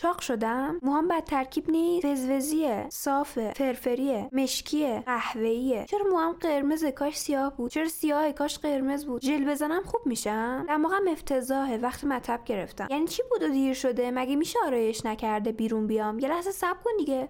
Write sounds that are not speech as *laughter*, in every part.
چاق شدم. موهام بد ترکیب نیست. وزوزیه صافه فرفریه مشکیه قهوه‌ایه. چرا موهام قرمز کاش سیاه بود؟ چرا سیاه کاش قرمز بود؟ ژل بزنم خوب میشم. دماغم افتضاحه. وقت مطب گرفتم. یعنی چی بود و دیر شده؟ مگه میشه آرایش نکرده بیرون بیام؟ یه لحظه صبر کن دیگه.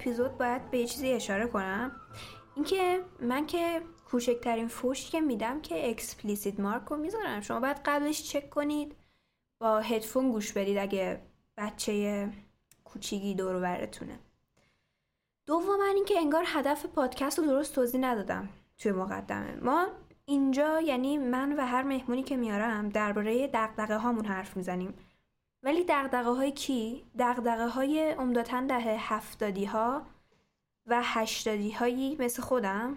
اپیزود باید به چیزی اشاره کنم. اینکه من که کوچکترین فوشی که میدم که explicit mark رو می‌ذارم. شما باید قبلش چک کنید با هدفون گوش بدید اگه بچه کوچیکی دور و برتونه. دوم اینکه انگار هدف پادکست رو درست توضیح ندادم توی مقدمه. ما اینجا یعنی من و هر مهمونی که میارم درباره دغدغه هامون حرف می‌زنیم. ولی دغدغه های کی؟ دغدغه های عمدتا دهه هفتادی ها و هشتادی هایی مثل خودم.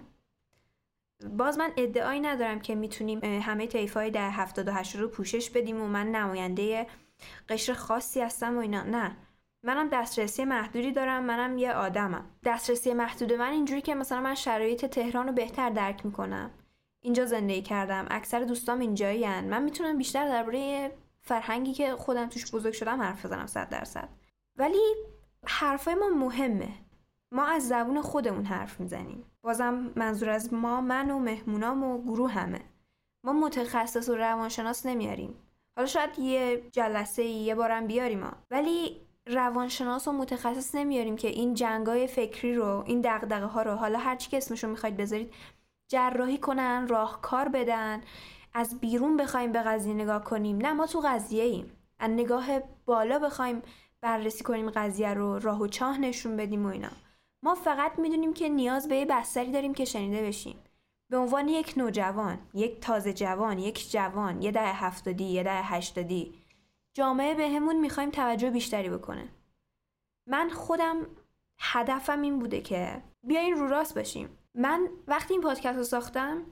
باز من ادعایی ندارم که می‌تونیم همه طیف های ده هفتاد و هشتاد رو پوشش بدیم و من نماینده قشر خاصی هستم و اینا. نه. منم دسترسی محدودی دارم منم یه آدمم. دسترسی محدود من اینجوری که مثلا من شرایط تهران رو بهتر درک می‌کنم. اینجا زندگی کردم. اکثر دوستام اینجایی من می‌تونم بیشتر درباره فرهنگی که خودم توش بزرگ شدم حرف بزنم صد درصد. ولی حرفای ما مهمه. ما از زبون خودمون حرف می‌زنیم. بازم منظور از ما من و مهمونام و گروه همه. ما متخصص و روانشناس نمیاریم. حالا شاید یه جلسه یه بارم بیاریم ما ولی روانشناس و متخصص نمیاریم که این جنگای فکری رو این دغدغه ها رو حالا هر چی که اسمشو می‌خواید بذارید جراحی کنن راهکار بدن. از بیرون بخوایم به قضیه نگاه کنیم. نه ما تو قضیه ایم. از نگاه بالا بخوایم بررسی کنیم قضیه رو راه و چاه نشون بدیم و اینا. ما فقط می‌دونیم که نیاز به یه بستری داریم که شنیده بشیم. به عنوان یک نوجوان یک تازه جوان یک جوان یه ده هفتادی یه ده هشتادی جامعه به همون می‌خوایم توجه بیشتری بکنه. من خودم هدفم این بوده که بیاین رو راست باشیم من وقتی این پادکست رو ساختم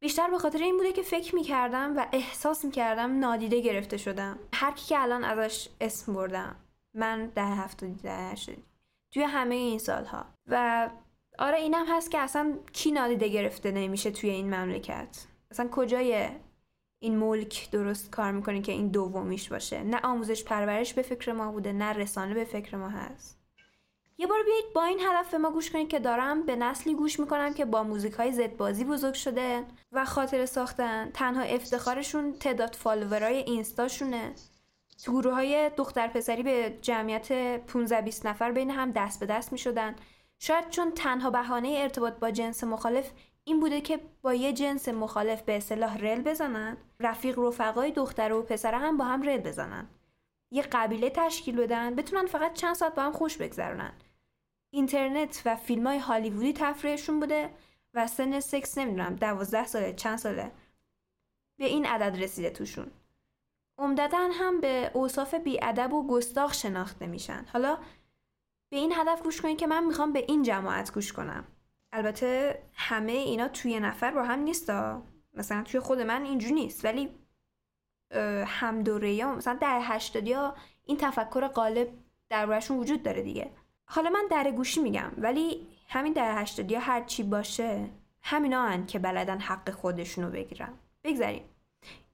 بیشتر به خاطر این بوده که فکر می‌کردم و احساس می‌کردم نادیده گرفته شدم. هر کی که الان ازش اسم بردم من ده هفتادی ده هشتادی توی همه این سالها. و آره اینم هست که اصلا کی نادیده گرفته نمیشه توی این مملکت. اصلا کجای این ملک درست کار می‌کنه که این دومیش باشه؟ نه آموزش پرورش به فکر ما بوده نه رسانه به فکر ما هست. یه بار بیایید با این هدف به ما گوش کنید که دارم به نسلی گوش می‌کنم که با موزیک های زد بازی بزرگ شده و خاطره ساختن. تنها افتخارشون تعداد فالوورای اینستاشونه. تو گروه های دختر پسری به جمعیت 15 20 نفر بین هم دست به دست می‌شدن. شاید چون تنها بهانه ارتباط با جنس مخالف این بوده که با یه جنس مخالف به اصطلاح رل بزنن رفیق رفقای دختر و پسر هم با هم رل بزنن. یه قبیله تشکیل بدن بتونن فقط چند ساعت با هم خوش بگذرونن. اینترنت و فیلم های هالیوودی تفریحشون بوده و سن سکس نمی‌دونم دوازده ساله چند ساله به این عدد رسیده توشون. عمدتا هم به اوصاف بیادب و گستاخ شناخته میشن. حالا به این هدف گوش کنید که من می‌خوام به این جماعت گوش کنم. البته همه اینا توی نفر با هم نیستا. مثلا توی خود من اینجوری نیست ولی هم دوره ها مثلا در هشتادی ها این تفکر غالب دربارشون وجود داره دیگه. حالا من در گوشی میگم ولی همین در هشتادی ها هر چی باشه همینا هن که بلدن حق خودشونو بگیرن. بگذاریم.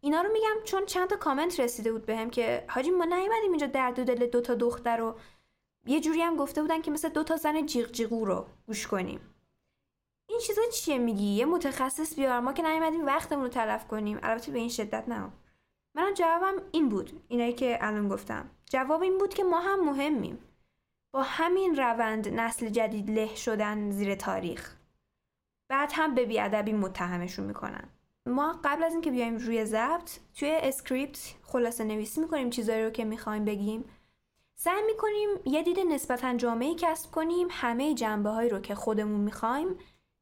اینا رو میگم چون چند تا کامنت رسیده بود بهم که حاجی ما نیومدیم اینجا درد و دل دو تا دختر رو. یه جوری هم گفته بودن که مثل دو تا زن جیغ جیغو رو گوش کنیم. این چیزا چیه میگی؟ یه متخصص بیار ما که نیومدیم وقتمون رو تلف کنیم. البته به این شدت نه. منم جوابم این بود اینایی که الان گفتم. جواب این بود که ما هم مهمیم. با همین روند نسل جدید له شدن زیر تاریخ. بعد هم به بیادبی متهمشون می‌کنن. ما قبل از اینکه بیایم روی ضبط توی script خلاصه نویسی می‌کنیم چیزایی رو که می‌خوایم بگیم. سعی می‌کنیم یه دید نسبتا جامعی کسب کنیم همه جنبه هایی رو که خودمون می‌خوایم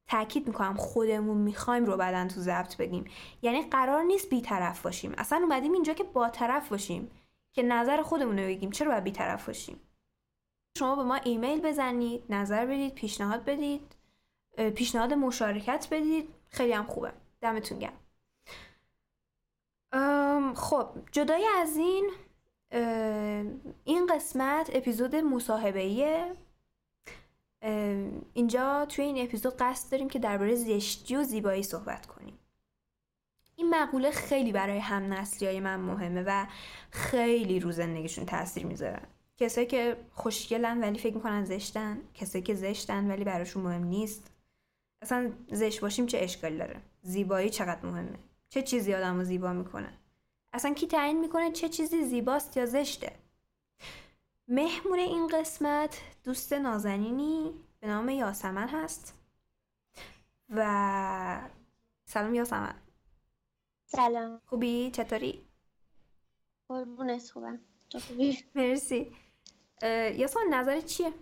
تاکید می‌کنم خودمون می‌خوایم رو بعدا تو ضبط بگیم. یعنی قرار نیست بیطرف باشیم. اصلا اومدیم اینجا که با طرف باشیم که نظر خودمون رو بگیم. چرا باید بیطرف باشیم؟ شما به ما ایمیل بزنید نظر بدید پیشنهاد بدید پیشنهاد مشارکت بدید. خیلی هم خوبه. دمتون گرم. خب جدای از این این قسمت اپیزود مصاحبه اینجا توی این اپیزود قصد داریم که درباره زشتی و زیبایی صحبت کنیم. این مقوله خیلی برای هم نسلی های من مهمه و خیلی رو زندگیشون تاثیر می‌ذارن کسایی که خوشگلن ولی فکر می‌کنن زشتن کسایی که زشتن ولی براشون مهم نیست. اصلا زشت باشیم چه اشکالی داره؟ زیبایی چقدر مهمه؟ چه چیزی آدم رو زیبا می‌کنه؟ اصلا کی تعیین می‌کنه چه چیزی زیباست یا زشته؟ مهمون این قسمت دوست نازنینی به نام یاسمن هست و سلام یاسمن. سلام. خوبی؟ چطوری؟ قربونت خوبم. تو خوبی؟ مرسی. یاسمن نظر چیه؟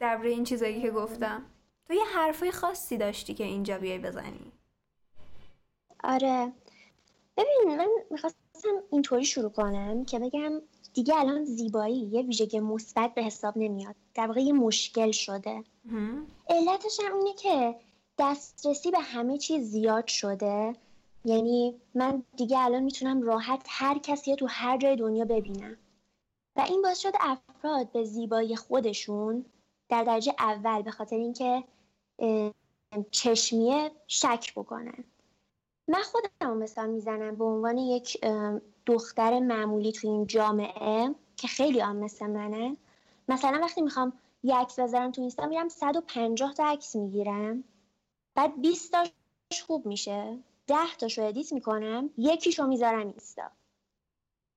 درباره این چیزایی که گفتم. تو یه حرفای خاصی داشتی که اینجا بیای بزنی. آره. ببین من می‌خواستم اینطوری شروع کنم که بگم دیگه الان زیبایی یه ویژگی مثبت به حساب نمیاد. در واقع یه مشکل شده. علتش هم اینه که دسترسی به همه چیز زیاد شده. یعنی من دیگه الان می‌تونم راحت هر کسی تو هر جای دنیا ببینم. و این باعث شده افراد به زیبایی خودشون در درجه اول به خاطر اینکه چشمیه شک بکنن. من خودم مثال می‌زنم به عنوان یک دختر معمولی تو این جامعه که خیلی هم مثل منه. مثلا وقتی می‌خوام یه عکس بذارم تو اینستا میرم 150 تا عکس می‌گیرم. بعد 20 تاش خوب میشه. 10 تاشو ادیت می‌کنم یکیشو می‌ذارم اینستا.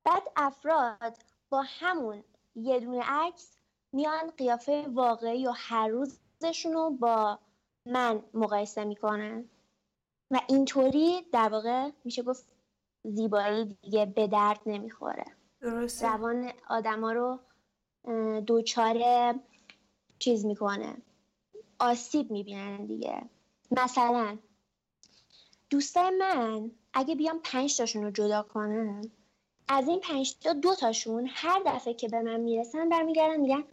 بعد افراد با همون یه دونه عکس میان قیافه واقعی و هر روزشون رو با من مقایسه می‌کنن. و اینطوری در واقع میشه گفت زیبایی دیگه به درد نمی‌خوره. درسته. روان آدما رو دوچار چیز می‌کنه. آسیب می‌بینن دیگه. مثلا دوستای من اگه بیام پنج تاشون رو جدا کنن از این پنج تا دو تاشون هر دفعه که به من می‌رسن برمیگردن میگن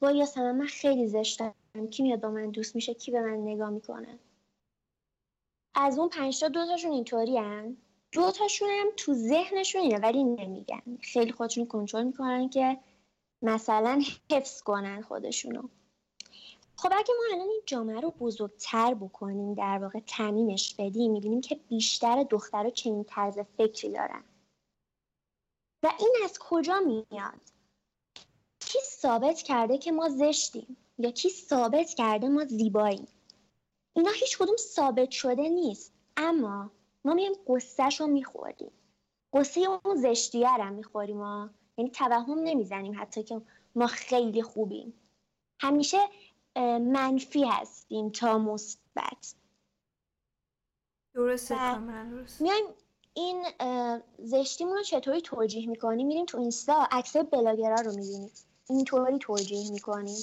وای یاسمن من خیلی زشتم. کی میاد با من دوست میشه؟ کی به من نگاه می‌کنه؟ از اون پنج تا دو تاشون اینطوری. دو تاشون هم تو ذهنشون اینه ولی نمیگن. خیلی خودشون کنترل می‌کنن که مثلا حفظ کنن خودشونو. خب اگه ما الان این جامعه رو بزرگتر بکنیم در واقع تعمیمش بدیم می‌بینیم که بیشتر دخترها چنین طرز فکری دارن. و این از کجا میاد؟ کی ثابت کرده که ما زشتیم؟ یا کی ثابت کرده ما زیباییم؟ اینا هیچ کدوم ثابت شده نیست. اما ما میایم قصهش رو می‌خوریم قصه اون زشتیه رو می‌خوریم ما یعنی توهم نمی‌زنیم حتی که ما خیلی خوبیم. همیشه منفی هستیم تا مثبت. درسته. میایم این زشتیمون رو چطوری توجیه می‌کنیم میریم تو اینستا عکس بلاگرا رو می‌بینیم اینطوری توجیه می‌کنیم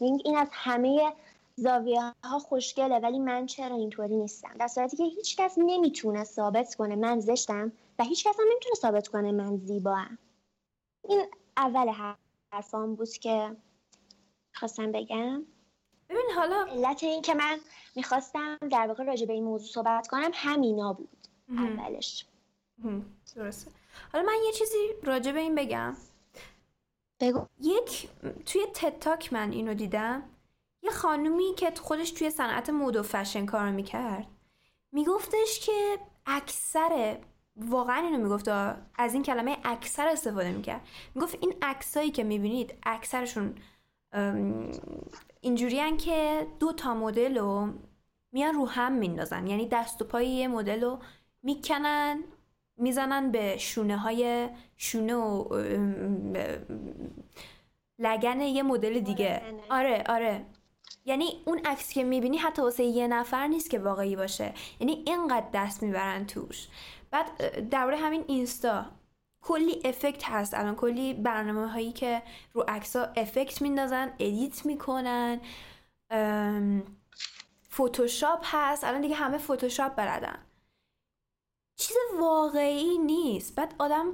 این از همه زاویه ها خوشگله ولی من چرا اینطوری نیستم؟ در صورتی که هیچ کس نمی‌تونه ثابت کنه من زشتم و هیچ کس هم نمی‌تونه ثابت کنه من زیبام این اول حرفام بود که خواستم بگم. ببین حالا علت این که من می‌خواستم در واقع راجع به این موضوع صحبت کنم همینا بود. اولش. درسته. حالا من یه چیزی راجع به این بگم. بگو. یک توی تتاک من اینو دیدم. یه خانومی که خودش توی صنعت مد و فشن کار می‌کرد میگفتش که اکثر واقعا اینو می‌گفت از این کلمه اکثر استفاده می‌کرد. می‌گفت این عکسایی که می‌بینید اکثرشون اینجوریان که دو تا مدل رو میان رو هم میندازن. یعنی دست و پای یه مدل رو می‌کنن می‌زنن به شونه های شونه و لگن یه مدل دیگه. آره آره. یعنی اون عکس که می‌بینی حتی واسه یه نفر نیست که واقعی باشه. یعنی اینقدر دست می‌برن توش. بعد درباره همین اینستا. کلی افکت هست الان. کلی برنامه هایی که رو عکس ها افکت میندازن ادیت می‌کنن. فوتوشاپ هست. الان دیگه همه فوتوشاپ بلدن. چیز واقعی نیست. بعد آدم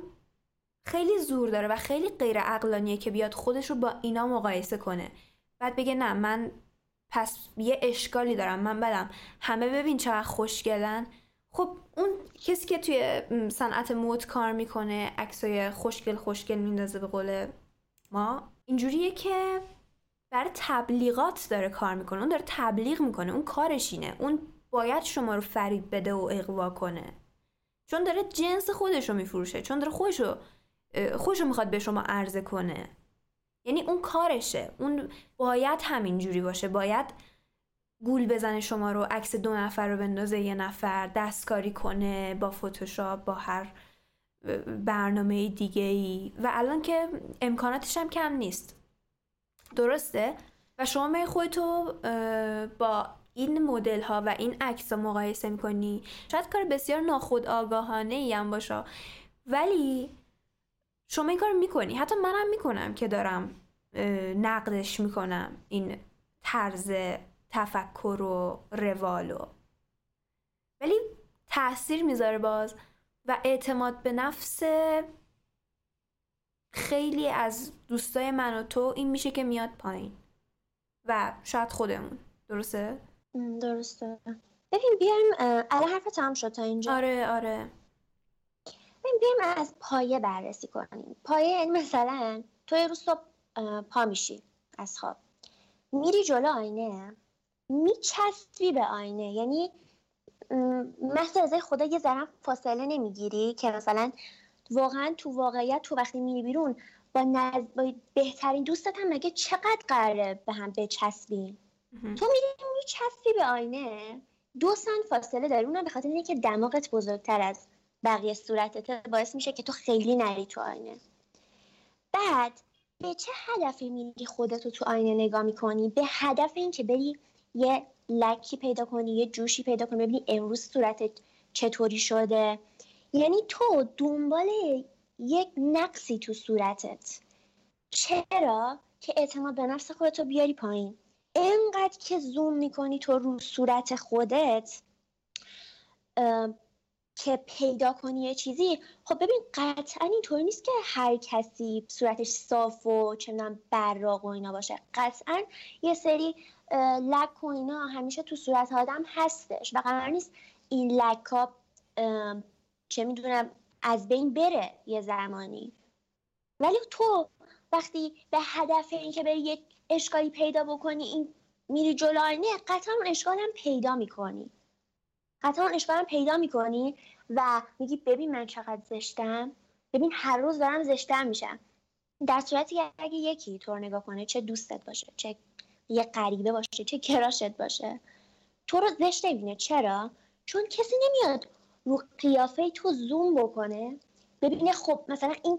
خیلی زور داره و خیلی غیر عقلانیه که بیاد خودش رو با اینا مقایسه کنه. بعد بگه نه من پس یه اشکالی دارم من بدم. همه ببین چقدر خوشگلن. خب اون کسی که توی صنعت مود کار می‌کنه عکسای خوشگل خوشگل میندازه به قول ما اینجوریه که برای تبلیغات داره کار می‌کنه. اون داره تبلیغ می‌کنه. اون کارش اینه. اون باید شما رو فریب بده و اقوا کنه. چون داره جنس خودش رو میفروشه چون داره خودش رو خودش رو می‌خواد به شما عرضه کنه. یعنی اون کارشه. اون باید همینجوری باشه. باید گول بزنه شما رو عکس دو نفر رو بندازه یه نفر دستکاری کنه با فتوشاپ با هر برنامه دیگه ای و الان که امکاناتش هم کم نیست. درسته؟ و شما می خودتو با این مدل ها و این عکس ها مقایسه می‌کنی؟ شاید کار بسیار ناخود آگاهانه ای هم باشه. ولی شما این کار می‌کنی. حتی منم می‌کنم که دارم نقدش می‌کنم. این طرز تفکر و روالو ولی تاثیر می‌ذاره باز و اعتماد به نفس خیلی از دوستای من و تو این میشه که میاد پایین. و شاید خودمون. درسته؟ درسته. ببین بیایم الان حرف تمام شد تا اینجا. آره آره. ببین بیایم از پایه بررسی کنیم. پایه یعنی مثلا تو یه روز صبح پا میشی از خواب. میری جلو آینه میچسبی به آینه. یعنی مثل ازای خدا یه ذره فاصله نمی‌گیری که مثلا واقعا تو واقعیت تو وقتی میری بیرون با, نز... با بهترین دوستت هم مگه چقدر قراره به هم بچسبین تو میری میچسبی به آینه. دو سن فاصله داری اونم به خاطر اینکه دماغت بزرگتر از بقیه صورتت باعث میشه که تو خیلی نری تو آینه. بعد به چه هدفی میری خودتو تو آینه نگاه می‌کنی؟ به هدف اینکه بری یه لکی پیدا کنی یه جوشی پیدا کنی. ببینی امروز صورتت چطوری شده. یعنی تو دنبال یک نقصی تو صورتت. چرا؟ که اعتماد به نفس خودتو بیاری پایین. انقدر که زوم می‌کنی تو رو صورت خودت که پیدا کنی یه چیزی خب ببین قطعا اینطور نیست که هر کسی صورتش صاف و چندان براق و اینا باشه. قطعا یه سری لک و اینا همیشه تو صورت آدم هستش و قرار نیست این لک ها چه می‌دونم از بین بره یه زمانی. ولی تو وقتی به هدف این که بری یک اشکالی پیدا بکنی این میری جلو. آینه قطعا اون اشکال هم پیدا می‌کنی. قطعا اون اشکال هم پیدا می‌کنی و میگی ببین من چقدر زشتم. ببین هر روز دارم زشتم میشم. در صورتی که اگه یکی تو نگاه کنه چه دوستت باشه چه یه غریبه باشه چه کراشت باشه تو رو زشت نبینه چرا؟ چون کسی نمیاد رو قیافه تو زوم بکنه. ببینه خب مثلا این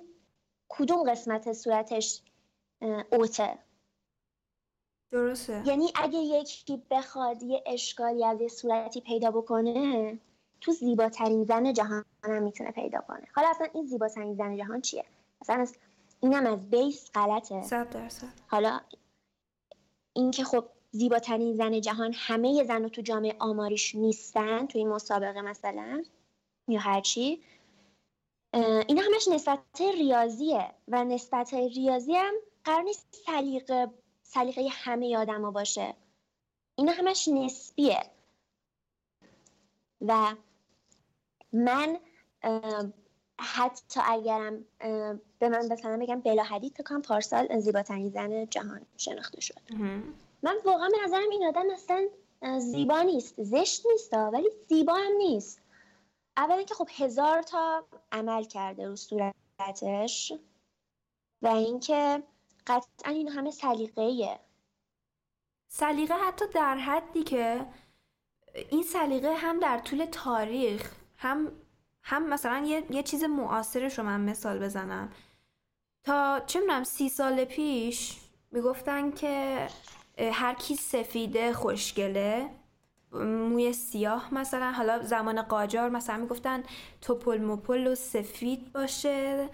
کدوم قسمت صورتش اوته؟ درسته. یعنی اگه یکی بخواد یه اشکالی از یه صورتی پیدا بکنه تو زیباترین زن جهان هم می‌تونه پیدا کنه. حالا اصلا این زیباترین زن جهان چیه؟ اصلا اینم از بیس غلطه. صد درصد. حالا اینکه خب زیباترین زن جهان همه زن تو جامعه آماریش نیستن تو این مسابقه مثلا یا هرچی اینا همش نسبت ریاضیه و نسبت ریاضی هم قرار نیست سلیقه سلیقه همه آدما باشه. اینا همش نسبیه. و من حتی اگرم به من مثلا بگم بلا حدید کنم پارسال زیباترین زن جهان شناخته شد. من واقعا به نظرم این آدم اصلا زیبا نیست. زشت نیست ولی زیبا هم نیست. اولا که خب هزار تا عمل کرده رو صورتش. و اینکه قطعا این همه سلیقه‌ایه. سلیقه حتی در حدی که این سلیقه هم در طول تاریخ هم هم مثلا یه, یه چیز معاصرش رو من مثال بزنم. تا چه می‌دونم سی سال پیش می‌گفتن که هر کی سفیده خوشگله موی سیاه مثلا حالا زمان قاجار مثلا می‌گفتن توپل مپل و سفید باشه.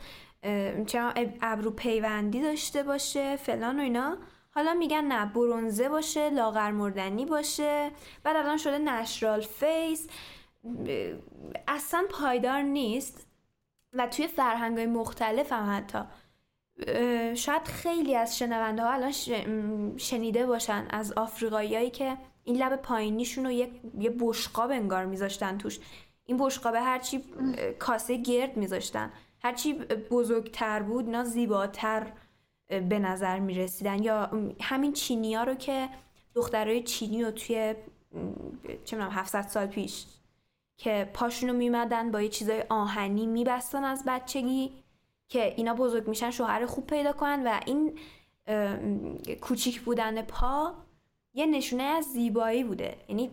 چرا ابرو پیوندی داشته باشه فلان و اینا. حالا میگن نه برونزه باشه لاغر مردنی باشه. بعد الان شده نشرال فیس. اصلا پایدار نیست. و توی فرهنگ های مختلف هم حتی. شاید خیلی از شنونده ها الان شنیده باشن از آفریقاییایی که این لب پایینیشون رو یه, یه بشقاب انگار میذاشتن توش. این بشقاب هرچی کاسه گرد میذاشتن. هرچی بزرگتر بود اینا زیباتر به نظر می‌رسیدن. یا همین چینی ها رو که دخترای چینی رو توی چه 700 سال پیش که پاشونو میمدن با یه چیزای آهنی میبستن از بچگی که اینا بزرگ میشن شوهر خوب پیدا کنن و این کوچیک بودن پا یه نشونه از زیبایی بوده. یعنی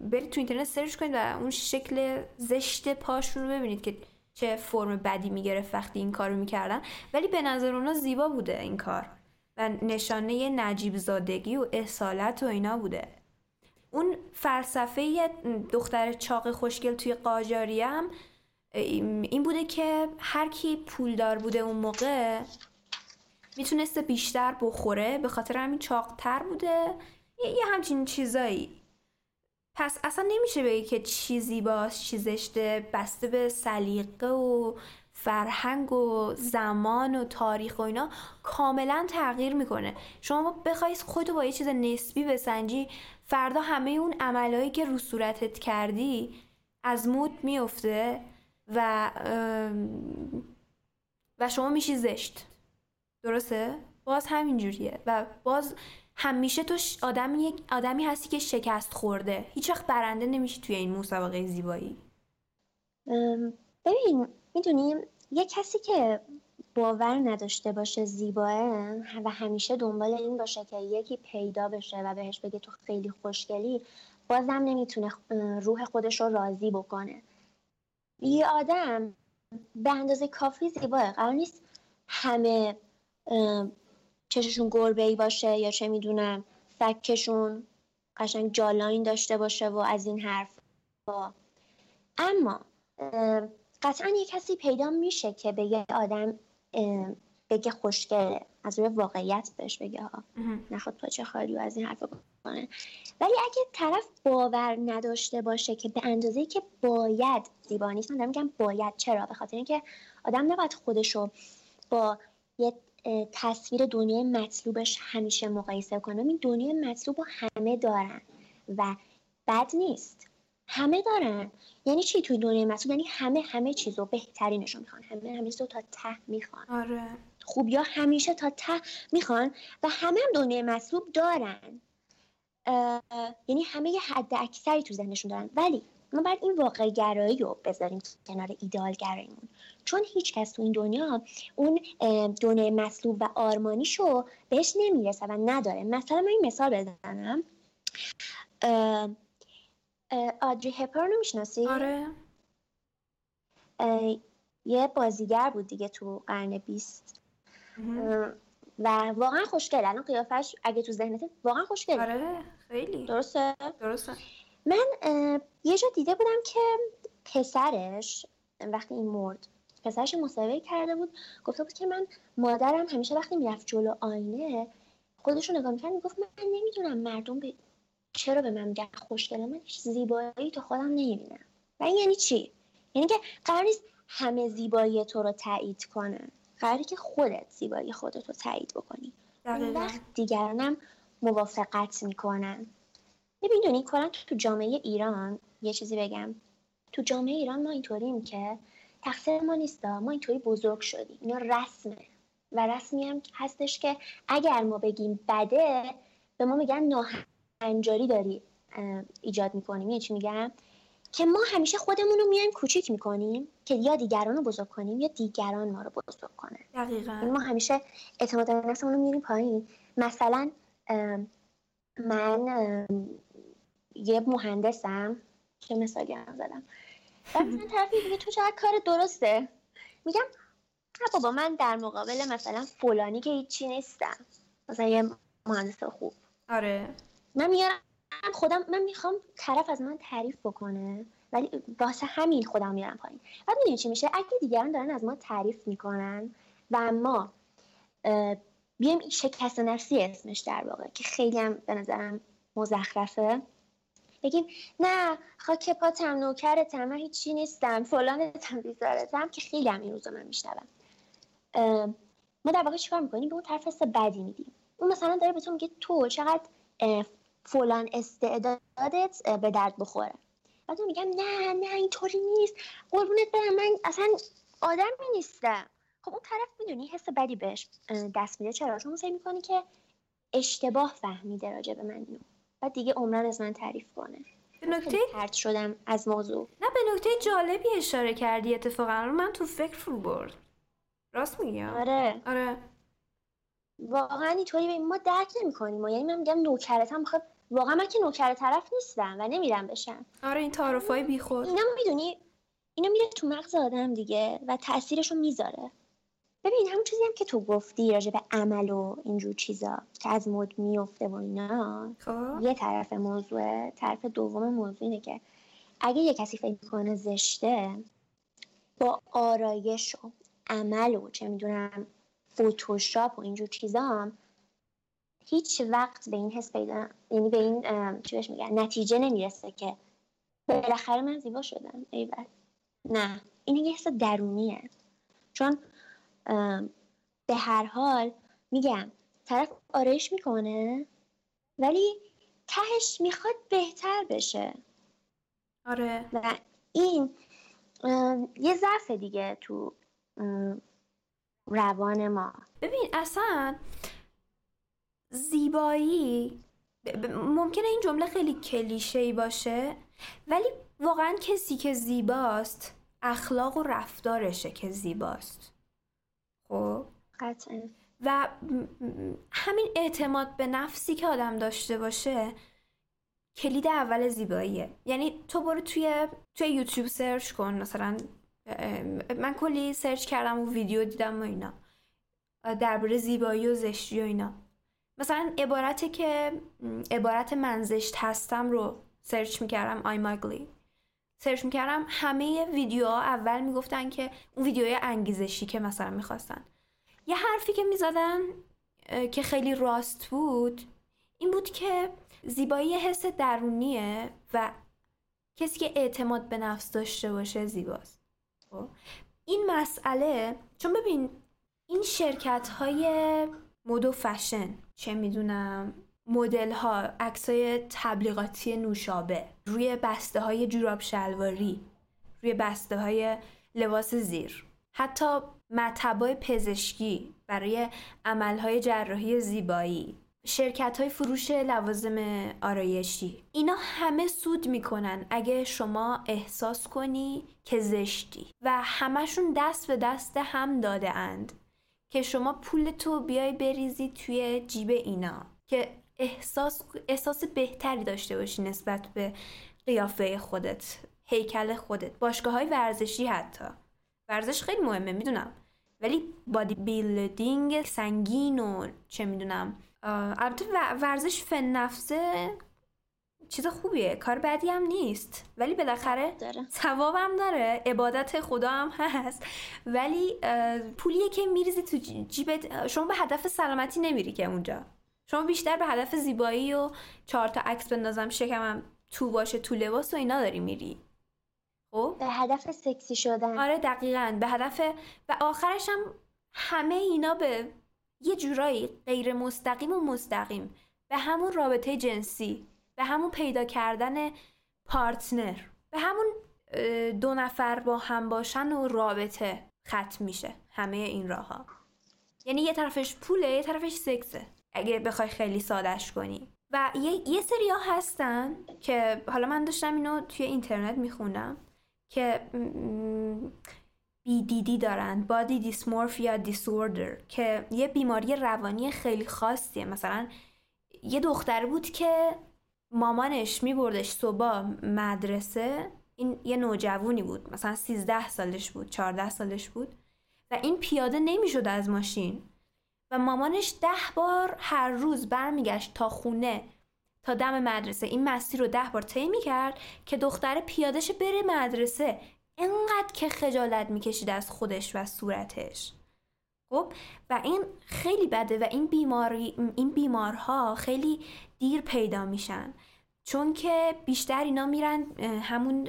برید تو اینترنت سرچ کنید و اون شکل زشت پاشون رو ببینید که چه فرم بدی می‌گرفت وقتی این کار رو می‌کردن. ولی به نظر اونا زیبا بوده این کار و نشانه نجیب زادگی و اصالت و اینا بوده. اون فلسفه دختر چاق خوشگل توی قاجاری هم این بوده که هر کی پولدار بوده اون موقع می‌تونسته بیشتر بخوره به خاطر همین چاقتر بوده. یه همچین چیزایی. پس اصلا نمیشه بگی که چیزی باز چی زشته بسته به سلیقه و فرهنگ و زمان و تاریخ و اینا کاملا تغییر می‌کنه شما بخواید خودتو با یه چیز نسبی بسنجی فردا همه اون عملهایی که رو صورتت کردی از مود میفته و و شما میشی زشت درسته؟ باز همینجوریه و باز همیشه تو آدمی, آدمی هستی که شکست خورده. هیچ وقت برنده نمیشی توی این مسابقه زیبایی. ببین می‌دونیم یه کسی که باور نداشته باشه زیباه و همیشه دنبال این باشه که یکی پیدا بشه و بهش بگه تو خیلی خوشگلی بازم نمی‌تونه روح خودش رو راضی بکنه. یه آدم به اندازه کافی زیباه. قرار نیست همه چششون گربه ای باشه یا چه می‌دونم سکشون قشنگ جالاین داشته باشه و از این حرف. اما قطعا یه کسی پیدا میشه که به یه آدم بگه خوشگله از روی واقعیت بهش بگه ها نخواد پاچه خالی و از این حرف کنه ولی اگه طرف باور نداشته باشه که به اندازه که باید زیبا نیست من میگم باید. چرا؟ به خاطر اینکه آدم نباید خودشو با یه تصویر دنیای مطلوبش همیشه مقایسه کنه این دنیای مطلوب رو همه دارن و بد نیست. همه دارن. یعنی چی توی دنیای مطلوب؟ یعنی همه همه چیز رو بهترینش می‌خوان. همه همه رو تا ته می‌خوان. آره. خوب یا همیشه تا ته می‌خوان و همه هم دنیای مطلوب دارن. یعنی همه یه حد اکثری تو ذهنشون دارن. ولی ما باید این واقع گرایی رو بذاریم کنار ایدال گراییمون چون هیچ کس تو این دنیا اون دنیای مطلوب و آرمانیشو بهش نمی‌رسه و نداره. مثلا من این مثال بزنم. آدری هپر رو می‌شناسی؟ آره. یه بازیگر بود دیگه تو قرن بیست. و واقعا خوشگل. الان قیافش اگه تو ذهنت واقعا خوشگل آره خیلی. درسته؟ درسته. من یه جا دیده بودم که پسرش وقتی این مرد پسرش مصاحبه کرده بود گفته بود که من مادرم همیشه وقتی می‌رفت جلو آینه خودش رو نگاه می‌کرد می‌گفت من نمی‌دونم مردم به چرا به من میگن خوشگله من هیچ زیبایی تو خودم نمی‌بینم. و این یعنی چی؟ یعنی که قرار نیست همه زیبایی تو رو تایید کنن قراری که خودت زیبایی خودت رو تایید بکنی. اون وقت دیگرانم موافقت می‌کنن. می‌دونی کلا تو جامعه ایران یه چیزی بگم. تو جامعه ایران ما اینطوریم که تقصیر ما نیست ما اینطوری بزرگ شدیم. اینا رسمه. و رسمی هم هستش که اگر ما بگیم بده به ما میگن ناهنجاری داری ایجاد می‌کنیم. یه چی میگم؟ که ما همیشه خودمون رو میایم کوچیک می‌کنیم که یا دیگران رو بزرگ کنیم یا دیگران ما رو بزرگ کنه. دقیقا. یعنی ما همیشه اعتماد نفسمون رو میریم پایین. مثلا من یه مهندسم چه مثالی هم زدم. بعد من طرفی میگه تو چقدر کار درسته؟ میگم نه بابا من در مقابل مثلا فلانی که هیچی نیستم. مثلا یه مهندس خوب. آره. من میارم خودم من می‌خوام طرف از من تعریف بکنه ولی واسه همین خودم میارم پایین. بعد می‌دونی چی میشه؟ اگه دیگران دارن از ما تعریف می‌کنن و ما بیایم شکست نفسی اسمش در واقع که خیلی هم به نظرم مزخرفه. بگیم نه خاک پاتم نوکرتم من هیچی نیستم. فلانتم بیزارتم که خیلی هم این روزا من میشنوم. ما در واقع چیکار می‌کنیم؟ به اون طرف حس بدی میدیم. اون مثلا داره به تو میگه تو چقدر فلان استعدادت به درد بخوره. بعد میگم نه نه اینطوری نیست. قربونت برم من اصلا آدمی نیستم. خب اون طرف می‌دونی حس بدی بهش دست میده. چرا؟ چون فکر می‌کنی که اشتباه فهمیده راجع به من بعد دیگه عمرن از من تعریف کنه. به نکته پرت شدم از موضوع. نه به نکته جالبی اشاره کردی اتفاقا. من تو فکر فرو برد. راست میگم آره. آره. واقعا اینطوری ما درک نمی‌کنیم. یعنی من میگم نوکرتم خب واقعا من که نوکر طرف نیستم و نمیرم بشم. آره این تعارفای بیخود. اینا می‌دونی اینا میره تو مغز آدم دیگه و تاثیرشو می‌ذاره. ببین همون چیزی هم که تو گفتی راجع به عمل و اینجور چیزا که از مد میفته و اینا خب. یه طرف موضوع طرف دوم موضوع اینه که اگه یه کسی فکر کنه زشته با آرایش و عمل و چه می‌دونم فوتوشاپ و اینجور چیزا هم هیچ وقت به این حس پیدا یعنی به این چی بهش میگن نتیجه نمی‌رسه که بالاخره من زیبا شدم. ای بس. نه. این یه حس درونیه. چون به هر حال میگم طرف آرایش می‌کنه؟ ولی تهش می‌خواد بهتر بشه. آره. و این یه ضعف دیگه تو روان ما. ببین اصلا زیبایی ممکنه این جمله خیلی کلیشه ای باشه ولی واقعا کسی که زیباست اخلاق و رفتارشه که زیباست. خب؟ قطعا. و همین اعتماد به نفسی که آدم داشته باشه کلید اول زیباییه. یعنی تو برو توی توی یوتیوب search کن مثلا من کلی search کردم و ویدیو دیدم و اینا. درباره زیبایی و زشتی و اینا. مثلا عبارتی که عبارت من زشت هستم رو search می‌کردم I'm ugly. search می‌کردم همه ویدیوها اول می‌گفتن که اون ویدیوهای انگیزشی که مثلا می‌خواستن یه حرفی که می‌زدن که خیلی راست بود این بود که زیبایی حس درونیه و کسی که اعتماد به نفس داشته باشه زیباست خب؟ این مسئله چون ببین این شرکت های مد و فشن چه می‌دونم مدل ها عکسای تبلیغاتی نوشابه روی بسته های جوراب شلواری روی بسته های لباس زیر. حتی مطبای پزشکی برای عملهای جراحی زیبایی. شرکت های فروش لوازم آرایشی. اینا همه سود می‌کنن اگه شما احساس کنی که زشتی. و همشون دست به دست هم داده اند که شما پول تو بیای بریزی توی جیب اینا. که احساس, احساس بهتری داشته باشی نسبت به قیافه خودت هیکل خودت باشگاه های ورزشی حتی. ورزش خیلی مهمه می‌دونم. ولی بادی بیلدینگ سنگین و چه می‌دونم البته ورزش فن نفسه چیز خوبیه کار بدی هم نیست. ولی بالاخره ثوابم داره عبادت خدا هم *laughs* هست. ولی پولیه که میریزی تو جیبت. شما به هدف سلامتی نمیری که اونجا. شما بیشتر به هدف زیبایی و چهار تا عکس بندازم شکمم تو باشه تو لباس و اینا داری میری. خب؟ به هدف سکسی شدن. آره دقیقا. به هدف و آخرش هم همه اینا به یه جورایی غیر مستقیم و مستقیم. به همون رابطه جنسی به همون پیدا کردن پارتنر به همون دو نفر با هم باشن و رابطه ختم میشه. همه این راه ها یعنی یه طرفش پوله یه طرفش سکسه. اگه بخوای خیلی سادش کنی. و یه, یه سری ها هستن که حالا من داشتم اینو توی اینترنت میخوندم که BDD دارن بادی دیسمورفیا دیسوردر که یه بیماری روانی خیلی خاصیه. مثلا یه دختر بود که مامانش میبردش صبح مدرسه این یه نوجوونی بود مثلا 13 سالش بود 14 سالش بود. و این پیاده نمی‌شد از ماشین. و مامانش ده بار هر روز برمیگشت تا خونه تا دم مدرسه. این مسیر رو ده بار طی کرد که دختر پیادش بره مدرسه. انقدر که خجالت می‌کشید از خودش و صورتش. خب؟ و این خیلی بده و این بیماری این بیمارها خیلی دیر پیدا میشن. چون که بیشتر اینا میرن همون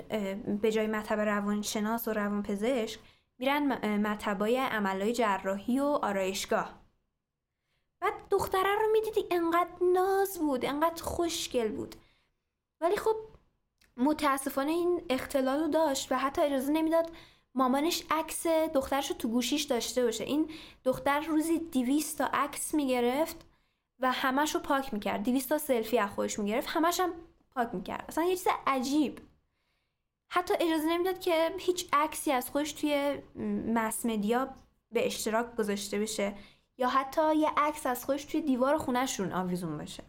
به جای مطب روانشناس و روانپزشک میرن مطبای عملای جراحی و آرایشگاه. بعد دختره رو می‌دیدی انقدر ناز بود انقدر خوشگل بود. ولی خب متاسفانه این اختلال رو داشت و حتی اجازه نمی‌داد مامانش عکس دخترش رو تو گوشیش داشته باشه. این دختر روزی دیویست تا عکس می‌گرفت و همش رو پاک می‌کرد. دیویست تا سلفی از خودش می‌گرفت همش هم پاک می‌کرد. اصلا یه چیز عجیب. حتی اجازه نمی‌داد که هیچ عکسی از خودش توی مس مدیا به اشتراک گذاشته بشه. یا حتی یه عکس از خودش توی دیوار خونهشون آویزون بشه.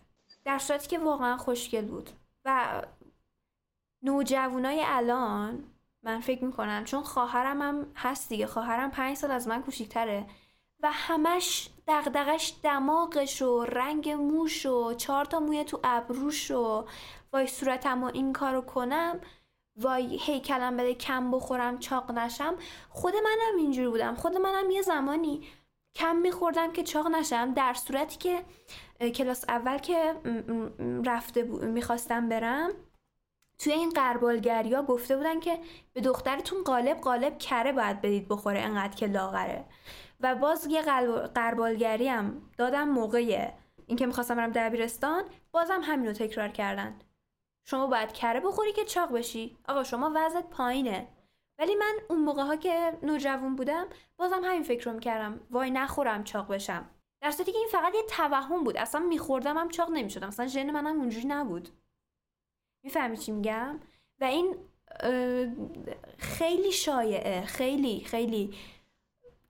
در صورتی که واقعا خوشگل بود. و نوجوانای الان من فکر می‌کنم چون خواهرم هم هست دیگه خواهرم پنج سال از من کوچیکتره و همش دغدغش دماغش و رنگ موش و چهار تا موی تو ابروش و وای صورتم و این کارو کنم وای هیکلم بده کم بخورم چاق نشم خود منم اینجوری بودم. خود منم یه زمانی کم میخوردم که چاق نشم در صورتی که کلاس اول که رفته می‌خواستم برم توی این قربالگری ها گفته بودن که به دخترتون قالب قالب کره باید بدید بخوره انقدر که لاغره. و باز یه قربالگری هم دادم موقع اینکه می‌خواستم برم دبیرستان بازم همینو تکرار کردن. شما باید کره بخوری که چاق بشی. آقا شما وزنت پایینه. ولی من اون موقع ها که نوجوان بودم بازم همین فکر رو می‌کردم. وای نخورم چاق بشم. در صورتی که این فقط یه توهم بود. اصلا میخوردم هم چاق نمی‌شدم. اصلا ژن منم اونجوری نبود. می‌فهمی چی میگم؟ و این خیلی شایعه. خیلی خیلی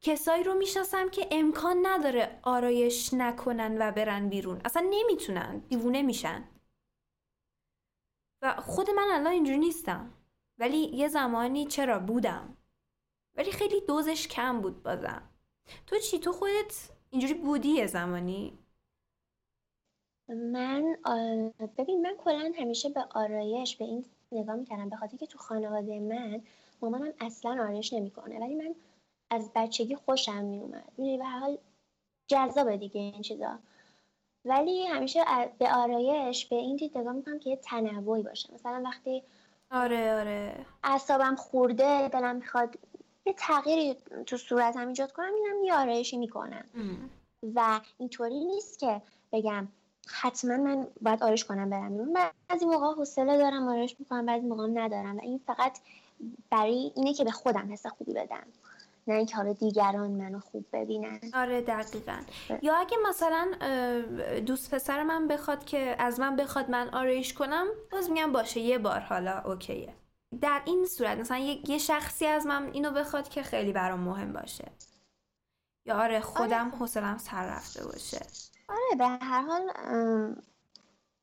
کسایی رو می‌شناسم که امکان نداره آرایش نکنن و برن بیرون. اصلا نمی‌تونن. دیوونه میشن. و خود من الان اینجوری نیستم. ولی یه زمانی چرا بودم؟ ولی خیلی دوزش کم بود بازم. تو چی؟ تو خودت اینجوری بودی یه زمانی؟ من ببین من کلا همیشه به آرایش به این نگاه می‌کردم به خاطر که تو خانواده من مامانم اصلا آرایش نمی‌کنه. ولی من از بچگی خوشم میومد می‌دونی به حال جذاب دیگه این چیزا. ولی همیشه به آرایش به این دید نگاه می‌کنم که یه تنوعی باشه. مثلا وقتی آره آره. اعصابم خورده دلم می‌خواد یه تغییری تو صورتم ایجاد کنم اینم یه آرایشی می‌کنم. و اینطوری نیست که بگم حتما من باید آرش کنم برم بیرون. بعضی موقع حوصله دارم آرش می‌کنم بعضی موقع ندارم. و این فقط برای اینه که به خودم حس خوبی بدم. نه اینکه حالا دیگران منو خوب ببینن. آره دقیقا. یا اگه مثلا دوست پسر من بخواد که از من بخواد من آرایش کنم باز میگم باشه یه بار حالا اوکیه. در این صورت مثلا یه شخصی از من اینو بخواد که خیلی برام مهم باشه. یا آره خودم آره. حوصلم سر رفته باشه. آره به هر حال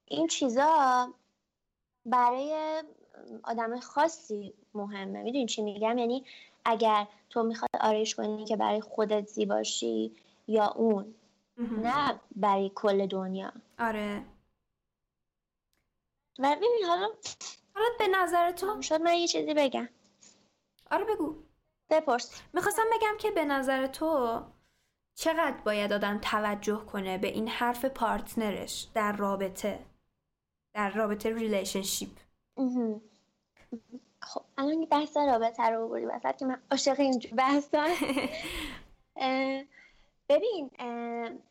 این چیزا برای آدم خاصی مهمه. می‌دونی چی میگم؟ یعنی اگر تو می‌خواد آرایش کنی که برای خودت زیباشی یا اون نه برای کل دنیا. آره. و ببین حالا حالا به نظر تو؟ شد من یه چیزی بگم. آره بگو. بپرس. می‌خواستم بگم که به نظر تو چقدر باید آدم توجه کنه به این حرف partner ش در رابطه در رابطه relationship خب الان بحث رابطه رو بردی وسط که من عاشق اینجور بحثم *laughs* ببین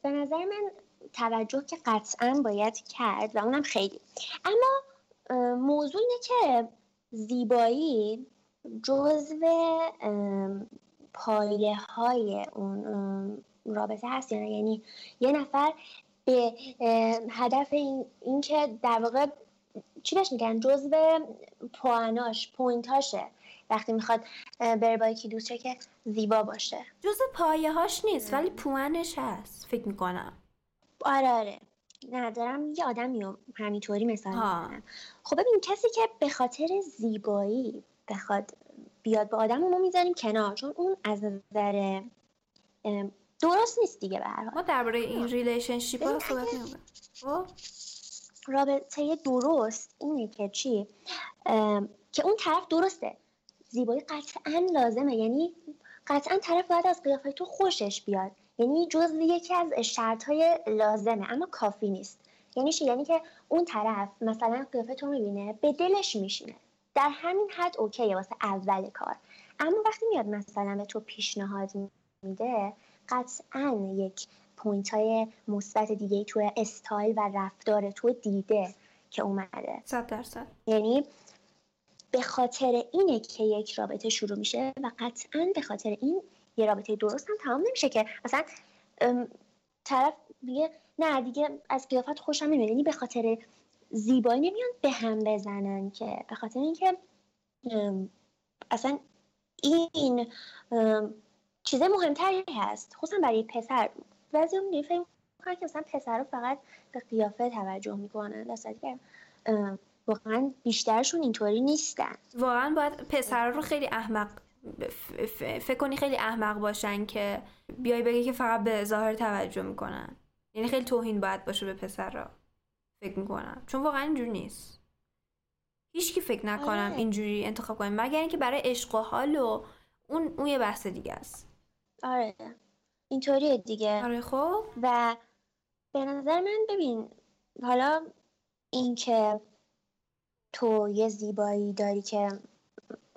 به نظر من توجه که قطعا باید کرد و اونم خیلی. اما موضوع اینه که زیبایی جزو پایه های اون رابطه هست یعنی یه نفر به هدف این, این که در واقع چی بهش میگن؟ جزو پواناش پوینتاشه. وقتی می‌خواد بره با یکی دوست که زیبا باشه. جزو پایه هاش نیست ولی پوانش هست فکر می‌کنم. آره آره. ندارم یه آدمی همینطوری مثال خب ببین کسی که به خاطر زیبایی بخواد بیاد با آدم ما می‌ذاریم کنار چون اون از نظر درست نیست دیگه به ما درباره این relationship ها صحبت خب؟ رابطه درست اینه که چی؟ که اون طرف درسته. زیبایی قطعا لازمه. یعنی قطعا طرف باید از قیافه تو خوشش بیاد. یعنی جز یکی از شرط های لازمه اما کافی نیست. یعنی چی؟ یعنی که اون طرف مثلا قیافه تو می‌بینه به دلش میشینه. در همین حد okay ه واسه اول کار. اما وقتی میاد مثلا به تو پیشنهاد میده قطعا یک point های مثبت دیگه تو استایل و رفتار تو دیده که اومده. صد درصد. یعنی به خاطر اینه که یک رابطه شروع میشه و قطعا به خاطر این یه رابطه درست هم تمام نمیشه که مثلا طرف میگه نه دیگه از قیافت خوشم نمیاد. یعنی به خاطر زیبایی نمیان به هم بزنن که به خاطر اینکه اصلا این چیز مهمتری هست. خصوصا برای پسر بعضی هم فکر می‌کنن که مثلا پسر فقط به قیافه توجه می‌کنن. در که واقعا بیشترشون اینطوری نیستن. واقعا باید پسر رو خیلی احمق فکر کنی خیلی احمق باشن که بیای بگی که فقط به ظاهر توجه می‌کنن. یعنی خیلی توهین باید باشه به پسر را. فکر می‌کنم. چون واقعا اینجوری نیست. هیچکی فکر نکنم آره. اینجوری انتخاب کنیم مگر اینکه برای عشق و حال و اون اون یه بحث دیگه است. آره. اینطوریه دیگه. آره خب. و به نظر من ببین حالا اینکه تو یه زیبایی داری که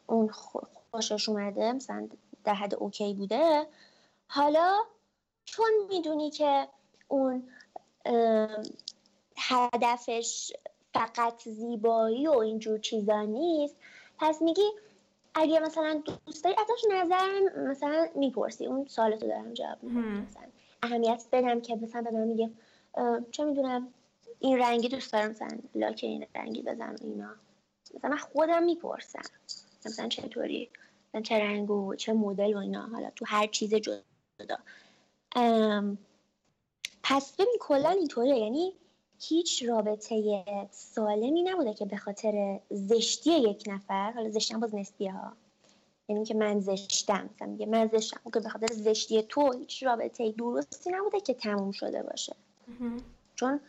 اون خوشش اومده مثلا در حد اوکی بوده حالا چون می‌دونی که اون هدفش فقط زیبایی و اینجور چیزا نیست پس میگی اگه مثلا دوست داری ازش نظر مثلا می‌پرسی. اون سوالتو دارم جواب مثلا اهمیت بدم که مثلا به من میگه چه می‌دونم این رنگی دوست دارم مثلا لاک این رنگی بزن و اینا. مثلا من خودم می‌پرسم. مثلا چطوری؟ مثلا چه رنگ و چه مدل و اینا. حالا تو هر چیز جدا. پس ببین کلا اینطوره یعنی هیچ رابطه سالمی نبوده که به خاطر زشتی یک نفر حالا زشتی هم باز نسبیه ها یعنی که من زشتم مثلا میگه من زشتم که به خاطر زشتی تو هیچ رابطه درستی نبوده که تموم شده باشه. چون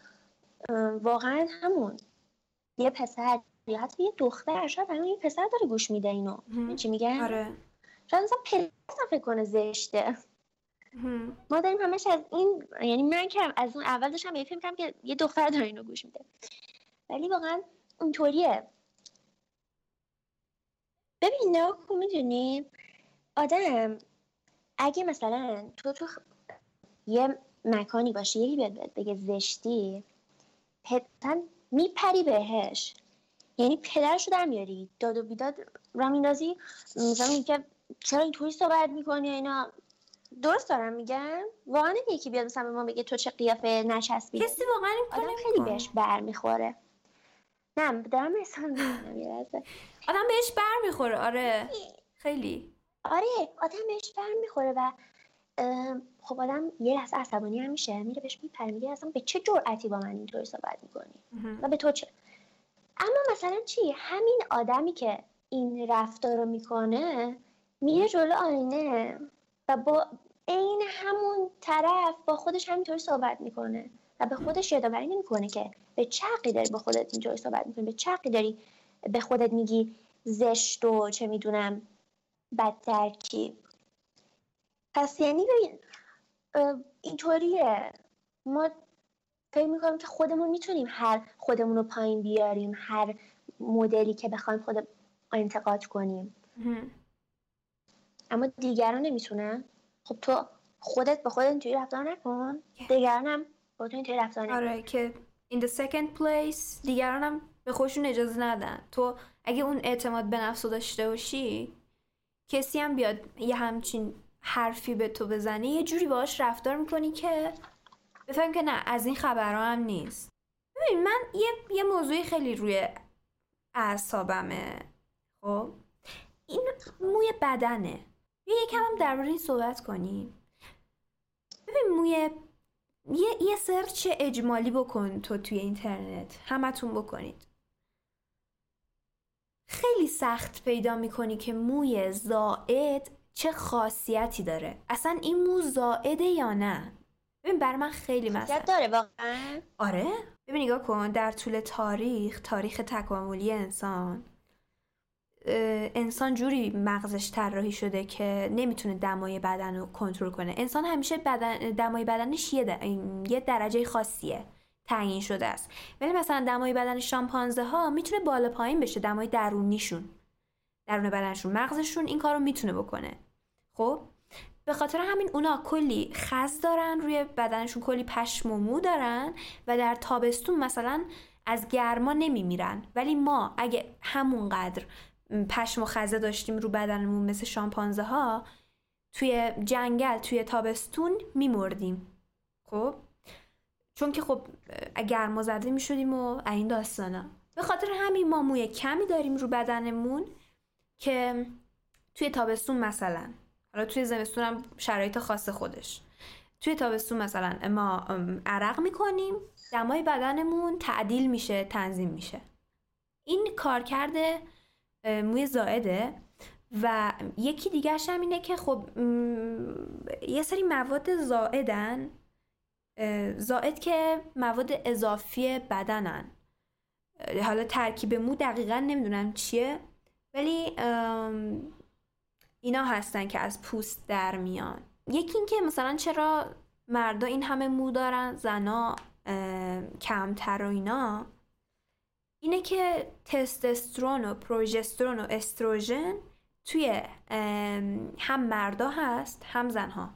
واقعا همون. یه پسر یا حتی یه دختر شاید همین یه پسر داره گوش میده اینو. چی میگن؟ آره. شاید مثلا فکر کنه زشته. ما داریم همش از این یعنی من که از اون اول داشتم یه فیلم که یه دختر داره اینو گوش میده. ولی واقعا اینطوریه. ببین نه می‌دونی؟ آدم اگه مثلا تو تو یه مکانی باشه یکی بیاد بگه زشتی پتن میپری بهش. یعنی پدرش رو در میاری. داد و بیداد را میندازی. مثلا که چرا اینطوری صحبت می‌کنی اینا. درست دارم میگم؟ واقعا یکی بیاد مثلا به ما بگه تو چه قیافه نچسبی کسی واقعا این آدم خیلی بهش بر می‌خوره. نه دارم احسان آدم بهش بر می‌خوره آره. خیلی. آره آدم بهش بر می‌خوره و خب آدم یه لحظه عصبانی هم میشه میره بهش میپره میگه اصلا به چه جرأتی با من اینطوری صحبت می‌کنی؟ و به تو چه؟ اما مثلا چی؟ همین آدمی که این رفتار رو می‌کنه میره جلو آینه. و با عین همون طرف با خودش همینطوری صحبت می‌کنه و به خودش یادآوری نمی‌کنه که به چه داری با خودت اینطوری صحبت می‌کنی به چه داری به خودت میگی زشت و چه می‌دونم بد پس یعنی اینطوریه. ما فکر می‌کنم که خودمون می‌تونیم هر خودمون رو پایین بیاریم هر مدلی که بخوایم خود انتقاد کنیم. اما دیگران نمی‌تونن خب تو خودت به خودت اینطوری رفتار نکن. دیگران هم با تو اینطوری رفتار نکن. آره که in the second place دیگران هم به خودشون اجازه ندن. تو اگه اون اعتماد به نفس داشته باشی کسی هم بیاد یه همچین حرفی به تو بزنه یه جوری باهاش رفتار می‌کنی که بفهم که نه از این خبرها هم نیست. ببین من یه, یه موضوعی خیلی روی اعصابمه. خب؟ این موی بدنه. بیا یکم هم درباره این صحبت کنیم. ببین موی یه, یه سرچ اجمالی بکن تو توی اینترنت. همتون بکنید. خیلی سخت پیدا می‌کنی که موی زائد چه خاصیتی داره. اصلا این مو زائده یا نه؟ ببین بر من خیلی مثلا داره واقعا. آره؟ ببین نگاه کن در طول تاریخ تاریخ تکاملی انسان انسان جوری مغزش طراحی شده که نمی‌تونه دمای بدن رو کنترل کنه. انسان همیشه بدن دمای بدنش یه, یه درجه خاصیه تعیین شده است. ولی مثلا دمای بدن شامپانزه ها می‌تونه بالا پایین بشه دمای درونیشون درون بدنشون مغزشون این کار رو می‌تونه بکنه. خب؟ به خاطر همین اونا کلی خز دارن روی بدنشون کلی پشم و مو دارن و در تابستون مثلا از گرما نمیمیرن. ولی ما اگه همونقدر پشم و خزه داشتیم رو بدنمون مثل شامپانزه ها توی جنگل توی تابستون میمردیم. خب؟ چون که خب گرما زده می‌شدیم و این داستانا. به خاطر همین ما موی کمی داریم رو بدنمون که توی تابستون مثلا حالا توی زمستون هم شرایط خاص خودش. توی تابستون مثلا ما عرق می‌کنیم دمای بدنمون تعدیل میشه تنظیم میشه. این کارکرد موی زائده. و یکی دیگرش هم اینه که خب یه سری مواد زائدن زائد که مواد اضافی بدنن. حالا ترکیب مو دقیقا نمی‌دونم چیه ولی اینا هستن که از پوست در میان. یکی اینکه مثلا چرا مردا این همه مو دارن زنا کمتر و اینا. اینه که تستسترون و پروژسترون و استروژن توی هم مردا هست هم زنها.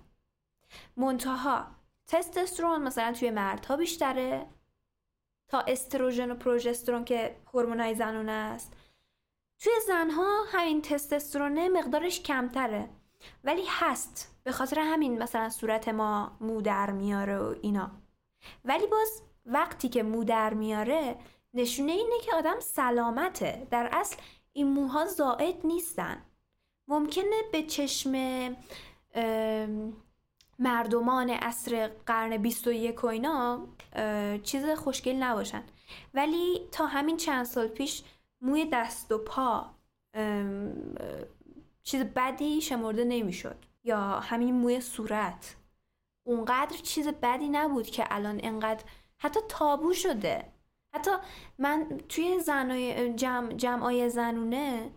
منتها تستسترون مثلا توی مردها بیشتره تا استروژن و پروژسترون که هورمونای زنونه است. توی زنها همین تستسترونه مقدارش کمتره. ولی هست. به خاطر همین مثلا صورت ما مو در میاره و اینا. ولی باز وقتی که مو در میاره نشونه اینه که آدم سلامته. در اصل این موها زائد نیستن. ممکنه به چشم مردمان اصر قرن 21 و اینا چیز خوشگل نباشن. ولی تا همین چند سال پیش موی دست و پا چیز بدی شمرده نمی‌شد. یا همین موی صورت. اونقدر چیز بدی نبود که الان انقدر حتی تابو شده. حتی من توی زنای جمع جمعای زنونه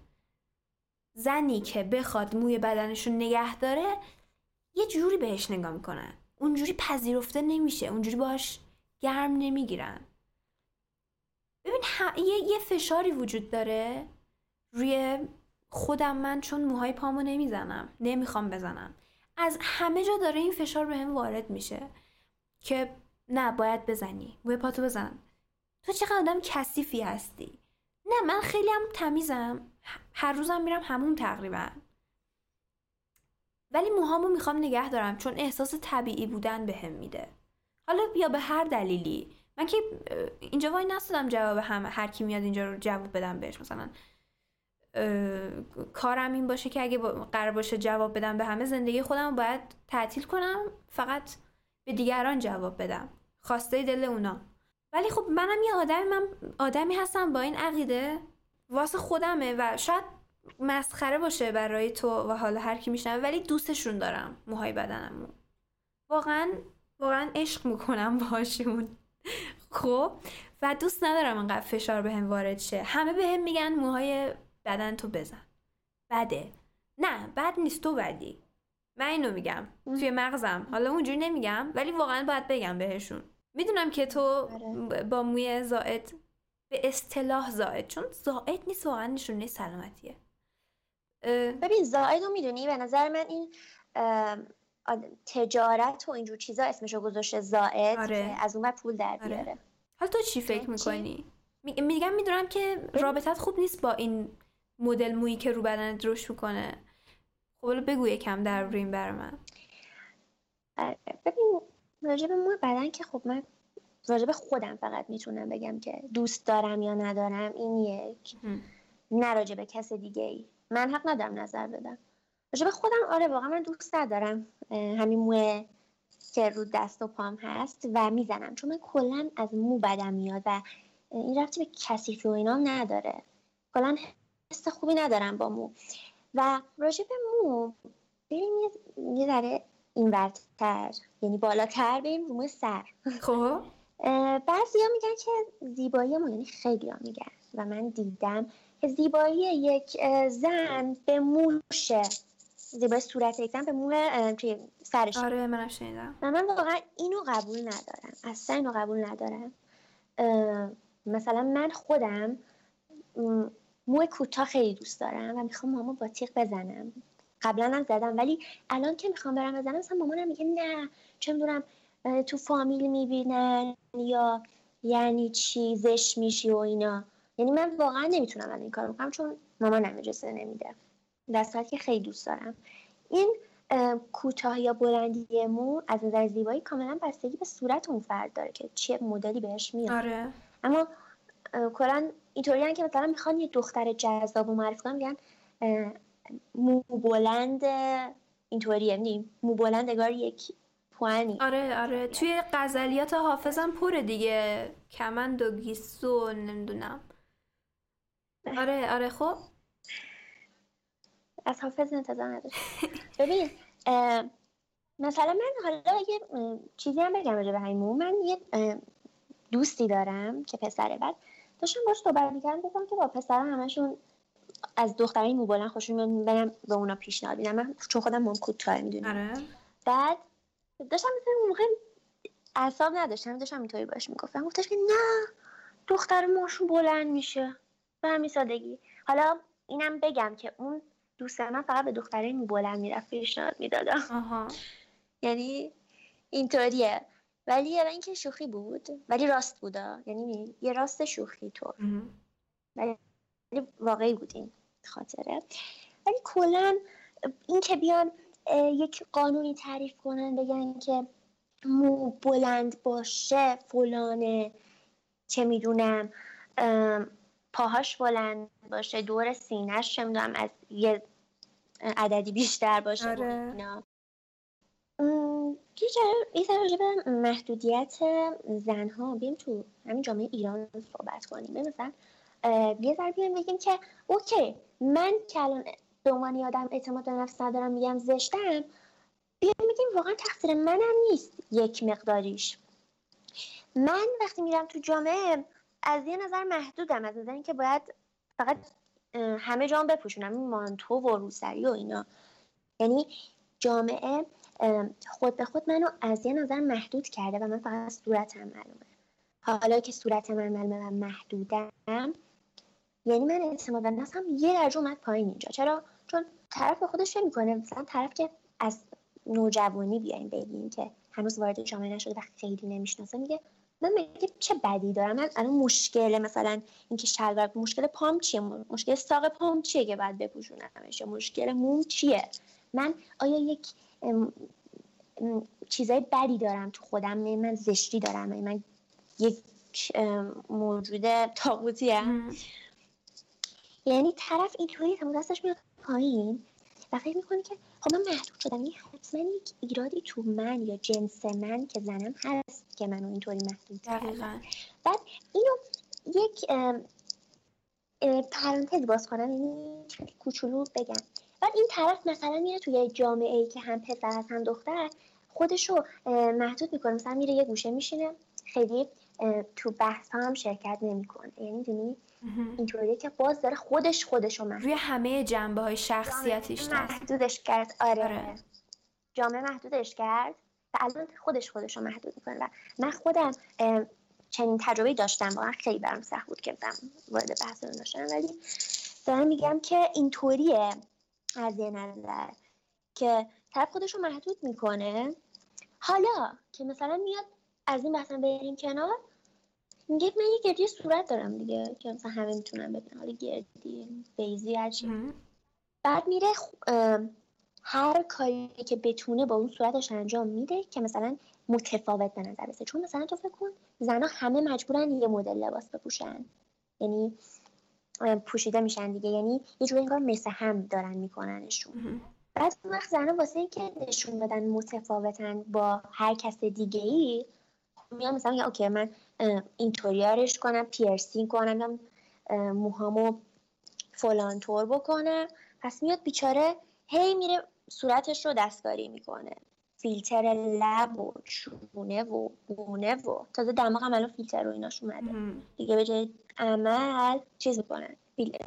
زنی که بخواد موی بدنشون نگه داره یه جوری بهش نگاه می‌کنن. اونجوری پذیرفته نمیشه. اونجوری باش گرم نمی‌گیرن. ببین یه،, یه فشاری وجود داره روی خودم من چون موهای پامو نمی‌زنم. نمی‌خوام بزنم. از همه جا داره این فشار به هم وارد میشه که نه باید بزنی. موی پاتو بزن. تو چقدر آدم کثیفی هستی؟ نه من خیلی هم تمیزم. هر روزم میرم همون تقریبا. ولی موهامو می‌خوام نگه دارم چون احساس طبیعی بودن بهم به میده. حالا یا به هر دلیلی. من که اینجا وای نستدم جواب هم هر کی میاد اینجا رو جواب بدم بهش. مثلا کارم این باشه که اگه قرار باشه جواب بدم به همه زندگی خودم باید تعطیل کنم فقط به دیگران جواب بدم. خواسته دل اونا. ولی خب منم یه آدمی من آدمی هستم با این عقیده. واسه خودمه و شاید مسخره باشه برای تو و حالا هر کی میشنوه ولی دوستشون دارم موهای بدنمو. واقعا واقعا عشق می‌کنم باشون خب؟ و دوست ندارم انقدر فشار بهم هم وارد شه. همه بهم هم میگن موهای بدن تو بزن. بده. نه بد نیست تو بدی. من اینو میگم. توی مغزم. حالا اونجوری نمیگم ولی واقعا باید بگم بهشون. می‌دونم که تو آره. با موی زائد به اصطلاح زائد چون زائد نیست واقعا نشونه سلامتیه ببین زائد رو می‌دونی به نظر من این تجارت و اینجور چیزا اسمشو گذاشته زائد آره. از اون پول در آره. بیاره حالا تو چی فکر می‌کنی؟ میگم می‌دونم که رابطت خوب نیست با این مدل مویی که رو بدنت رشد می‌کنه خب بگو یکم در روی این بر من ببین راجب موی بدن که خب من راجب خودم فقط می‌تونم بگم که دوست دارم یا ندارم این یک. نه راجب کس دیگه ای. من حق ندارم نظر بدم. راجب خودم آره واقعا من دوست ندارم همین موه که رو دست و پام هست و می‌زنم. چون من کلا از مو بدم میاد و این رفتی به کسی و اینا نداره. کلا حس خوبی ندارم با مو. و راجع به مو بریم یه ذره این ورتر. یعنی بالاتر بریم رو سر. خب. بعضی ها میگن که زیبایی ما یعنی خیلی ها میگن. و من دیدم که زیبایی یک زن به موشه زیبایی صورت یک زن به مو سرش. آره منم شنیدم. و من واقعا اینو قبول ندارم. اصلا اینو قبول ندارم. مثلا من خودم مو کوتاه خیلی دوست دارم و می‌خوام ماما با تیغ بزنم. قبلا هم زدم. ولی الان که می‌خوام برم بزنم مثلا مامانم میگه نه چه می‌دونم تو فامیل می‌بینن یا یعنی چی زش میشی و اینا. یعنی من واقعا نمی‌تونم الان این کار بکنم چون مامانم اجازه نمیده. در که خیلی دوست دارم. این کوتاه یا بلندی مو از نظر زیبایی کاملا بستگی به صورت اون فرد داره که چه مدلی بهش میاد. آره. اما کلا اینطوری که مثلا می‌خوان یه دختر جذاب و معرفی کنن میگن مو بلند اینطوریه یعنی مو بلند انگار یک پوانی. آره آره. توی غزلیات حافظم پره دیگه. کمند و گیسو نمی‌دونم. آره آره. خب؟ از حافظ انتظار نداشت ببین مثلا من حالا یه چیزی هم بگم راجع به مو من یه دوستی دارم که پسره بعد داشتم باش صحبت می‌کردم گفتم که با پسر همشون از دخترای مو بلند خوششون میاد برم به اونا پیشنهاد میدم. من چون خودم موم کوتاه می‌دونم. آره. بعد داشتم مثلا اون موقع اعصاب نداشتم داشتم اینطوری باش می‌گفتم. گفتش که نه دختر موشون بلند میشه. به همین سادگی. حالا اینم بگم که اون دوست من فقط به دختره مو بلند می‌رفت پیشنهاد می‌دادم. یعنی اینطوریه. ولی اینکه شوخی بود. ولی راست بودا. یعنی یه راست شوخی طور. ولی واقعی بود این خاطره. ولی کلا این که بیان یک قانونی تعریف کنن بگن که مو بلند باشه فلانه چه می‌دونم پاهاش بلند باشه دور سینهش چه می‌دونم از یه عددی بیشتر باشه آره. یه به محدودیت زنها بیم تو همین جامعه ایران صحبت کنیم. مثلا یه ذره بیایم بگیم که اوکی من که الان به عنوان آدم اعتماد به نفس ندارم میگم زشتم بیایم بگیم واقعا تقصیر منم نیست یک مقداریش. من وقتی میرم تو جامعه از یه نظر محدودم از نظر اینکه باید فقط همه جام بپوشونم این مانتو و روسری و اینا. یعنی جامعه خود به خود منو از یه نظر محدود کرده و من فقط صورتم معلومه. حالا که صورت من معلومه و محدودم یعنی من اعتماد به نفسم یه درجه اومد پایین اینجا. چرا؟ چون طرف به خودش می‌کنه مثلا طرف که از نوجوانی بیایم بگیم که هنوز وارد جامعه نشده و خیلی نمی‌شناسه میگه من میگه چه بدی دارم؟ من الان مشکل مثلا اینکه شلوار مشکل پام چیه؟ مشکل ساق پام چیه که بعد بپوشونمش؟ مشکل موم چیه؟ من آیا یک چیزای بدی دارم تو خودم؟ من زشتی دارم؟ من یک موجود تاقوتی یعنی طرف اینطوری هم دستش میاد پایین. و فکر می‌کنه که خب من محدود شدم. این حتما یک ایرادی تو من یا جنس من که زنم هست که منو اینطوری محدود کردم بعد اینو یک پرانتز باز کنم یعنی کوچولو بگم. بعد این طرف مثلا میره توی جامعه ای که هم پسر هست هم دختر خودشو محدود می‌کنه. مثلا میره یه گوشه میشینه خیلی تو بحث هم شرکت نمی‌کنه. یعنی دونی اینطوریه که باز داره خودش خودشو محدود روی همه جنبه های شخصیتیش محدودش کرد. آره. آره. جامعه محدودش کرد و الان خودش خودشو محدود می‌کنه. و من خودم چنین تجربه داشتم. واقعا خیلی برام سخت بود که وارد بحث رو داشتم ولی دارم میگم که اینطوریه از یه نظر که طرف خودش رو محدود می‌کنه. حالا که مثلا میاد از این بحثا بریم کنار میگه من یه گردی صورت دارم دیگه که مثلا همه می‌تونن ببینن حالا گردی بیزی هرچی بعد میره هر کاری که بتونه با اون صورتش انجام میده که مثلا متفاوت به نظر برسه چون مثلا تو فکر کن زنها همه مجبورن یه مدل لباس بپوشن. یعنی پوشیده میشن دیگه. یعنی یه جوری انگار مثل هم دارن میکننشون. بعد وقت زنها واسه اینکه نشون بدن متفاوتن با هر کس دیگه ای میان مثلا okay من اینطوری آرایش کنم پیرسینگ کنم موهامو فلان طور بکنه. پس میاد بیچاره هی میره صورتش رو دستکاری می‌کنه. فیلتر لب و چونه و گونه و تازه دماغ الان فیلتر رو ایناش اومده. دیگه به جای عمل چیز می‌کنن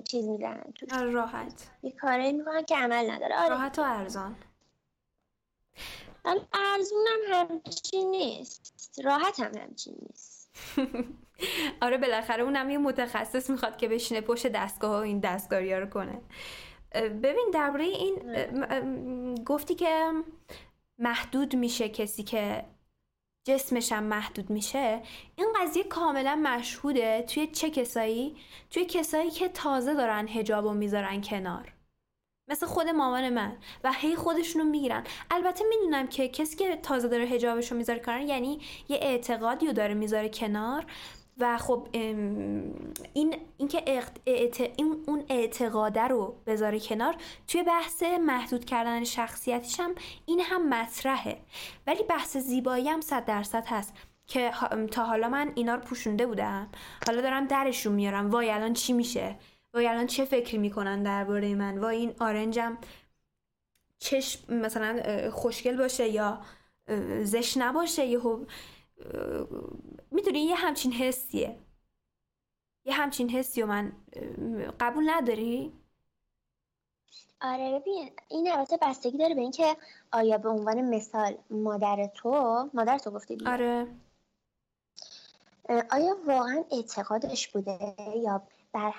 چیز می‌زنن تو آره، راحت. یه کاری می‌کنن که عمل نداره. آره. راحت و ارزان. ارزونم همچین نیست. راحت هم همچین نیست. *laughs* آره بالاخره اونم یه متخصص می‌خواد که بشینه پشت دستگاه و این دستکاری ها رو کنه. ببین درباره این گفتی که محدود میشه کسی که جسمش هم محدود میشه. این قضیه کاملا مشهوده توی چه کسایی؟ توی کسایی که تازه دارن هجاب و می‌ذارن کنار. مثل خود مامان من. و هی خودشونو می‌گیرن. البته می‌دونم که کسی که تازه داره هجابش رو می‌ذاره کنار یعنی یه اعتقادی رو داره می‌ذاره کنار. و خب این اینکه این اون اعتقاده رو بذاره کنار توی بحث محدود کردن شخصیتیش هم این هم مطرحه. ولی بحث زیبایی هم صد درصد هست که تا حالا من اینا رو پوشونده بودم. حالا دارم درشون میارم. وای الان چی میشه؟ وای الان چه فکری می‌کنن درباره من؟ وای این آرنجم چشم مثلا خوشگل باشه یا زش نباشه یهو می‌دونی یه همچین حسیه. یه همچین حسی و من قبول نداری؟ آره ببین این البته بستگی داره به اینکه آیا به عنوان مثال مادر تو مادر تو گفتی آره. آیا واقعا اعتقادش بوده یا بر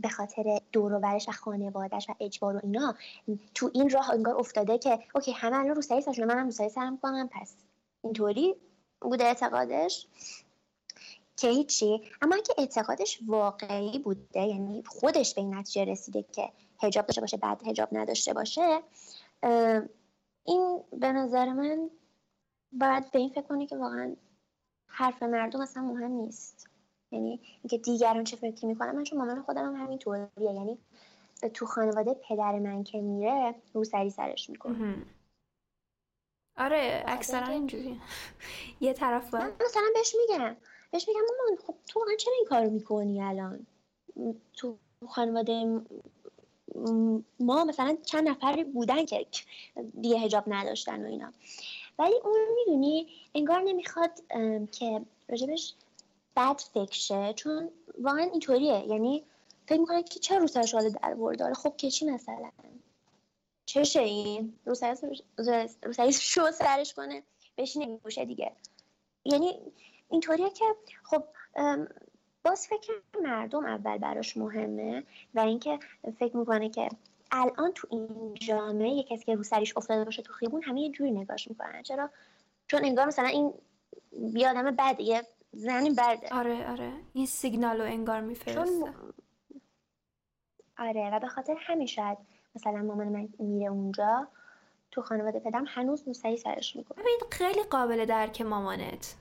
به خاطر دور و برش و خانوادش و اجبار و اینا تو این راه انگار افتاده که اوکی همه الان روسری سرشون منم روسری سرم کنم پس اینطوری بوده اعتقادش که هیچی. اما اگه اعتقادش واقعی بوده یعنی خودش به این نتیجه رسیده که هجاب داشته باشه بعد هجاب نداشته باشه این به نظر من باید به این فکر کنه که واقعا حرف مردم اصلا مهم نیست. یعنی اینکه دیگران چه فکری می‌کنن من چون مامان خودم هم همینطوریه یعنی تو خانواده پدر من که میره رو سری سرش می‌کنه. آره اکثرا اینجوری. *laughs* یه طرف باید مثلا بهش میگم بهش میگم مامان خب تو واقعا چرا این کارو می‌کنی الان؟ تو خانواده ما مثلا چند نفری بودن که دیگه هجاب نداشتن و اینا. ولی اون می‌دونی انگار نمی‌خواد که راجبش بد فکر چون واقعا اینطوریه. یعنی فکر می‌کنه که چرا رو سرش در خب که چی مثلا؟ چشه این روسری شو سرش کنه بشینه گوشه دیگه. یعنی اینطوریه که خب باز فکر مردم اول براش مهمه و اینکه فکر می‌کنه که الان تو این جامعه یه کسی که رو سریش افتاده باشه تو خیبون همه یه جوری نگاش می‌کنن. چرا؟ چون انگار مثلا این یه آدم بده یه زنی برده آره آره. این سیگنال رو انگار میفرسته. آره و به خاطر همین شاید مثلا مامان من میره اونجا تو خانواده پدرم هنوز موسعی سرش می‌کنه ببین خیلی قابل درک مامانت.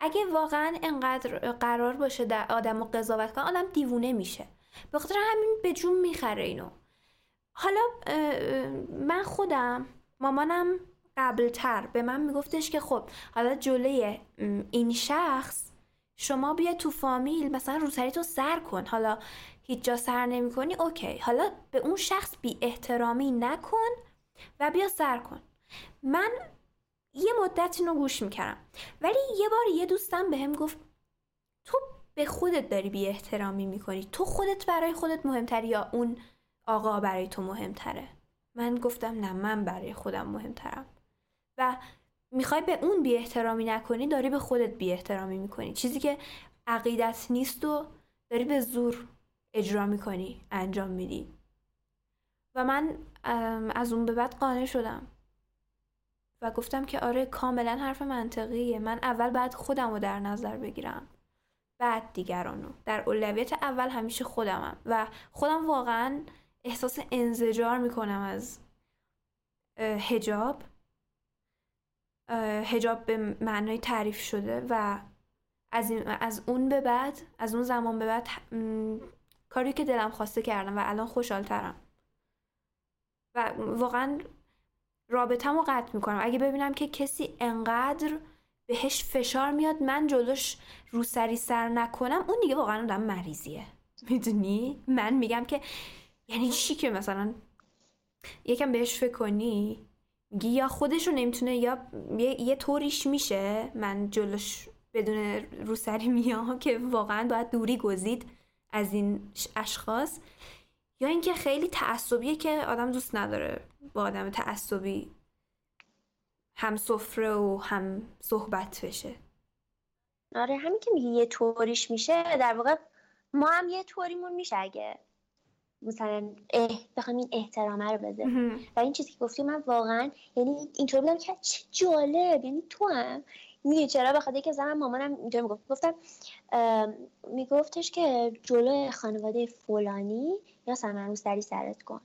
اگه واقعا انقدر قرار باشه در آدم و قضاوت کنه آدم دیوونه میشه. به خاطر همین به جون می‌خره اینو. حالا من خودم مامانم قبلتر به من میگفتش که خب حالا جلوی این شخص شما بیا تو فامیل مثلا روسری تو سر کن. حالا هیچ جا سر نمی کنی اوکی. حالا به اون شخص بی احترامی نکن و بیا سر کن. من یه مدت اینو گوش می‌کردم. ولی یه بار یه دوستم بهم به گفت تو به خودت داری بی احترامی می‌کنی. تو خودت برای خودت مهمتری یا اون آقا برای تو مهمتره؟ من گفتم نه من برای خودم مهمترم. و می‌خوای به اون بی احترامی نکنی داری به خودت بی احترامی می‌کنی. چیزی که عقیدت نیست و داری به زور اجرا می‌کنی انجام میدی. و من از اون به بعد قانع شدم. و گفتم که آره کاملا حرف منطقیه. من اول بعد خودم رو در نظر بگیرم. بعد دیگرانو در اولویت اول همیشه خودمم. و خودم واقعا احساس انزجار می‌کنم از هجاب هجاب به معنای تعریف شده و از, از اون به بعد از اون زمان به بعد کاری که دلم خواسته کردم و الان خوشحالترم. و واقعا رابطم رو قطع می‌کنم. اگه ببینم که کسی انقدر بهش فشار میاد من جلوش روسری سر نکنم اون دیگه واقعا آدم مریضیه. می‌دونی؟ من میگم که یعنی چی که مثلا یکم بهش فکر کنی؟ میگی یا رو نمی‌تونه یا یه, یه طوریش میشه؟ من جلوش بدون روسری میام که واقعا باید دوری گزید از این اشخاص. یا اینکه خیلی تعصبیه که آدم دوست نداره با آدم تعصبی هم سفره و هم صحبت بشه. آره همین که میگی یه طوریش میشه در واقع ما هم یه طوریمون میشه اگه مثلا اه بخوام این احترامه رو بده و این چیزی که گفتی من واقعا یعنی اینطور بودم که چه جالب یعنی تو هم می‌دونی چرا؟ بخاطر که زمان مامانم اینطور می‌گفت. گفتم میگفتش که جلو خانواده فلانی یا سمن سری سرت کن.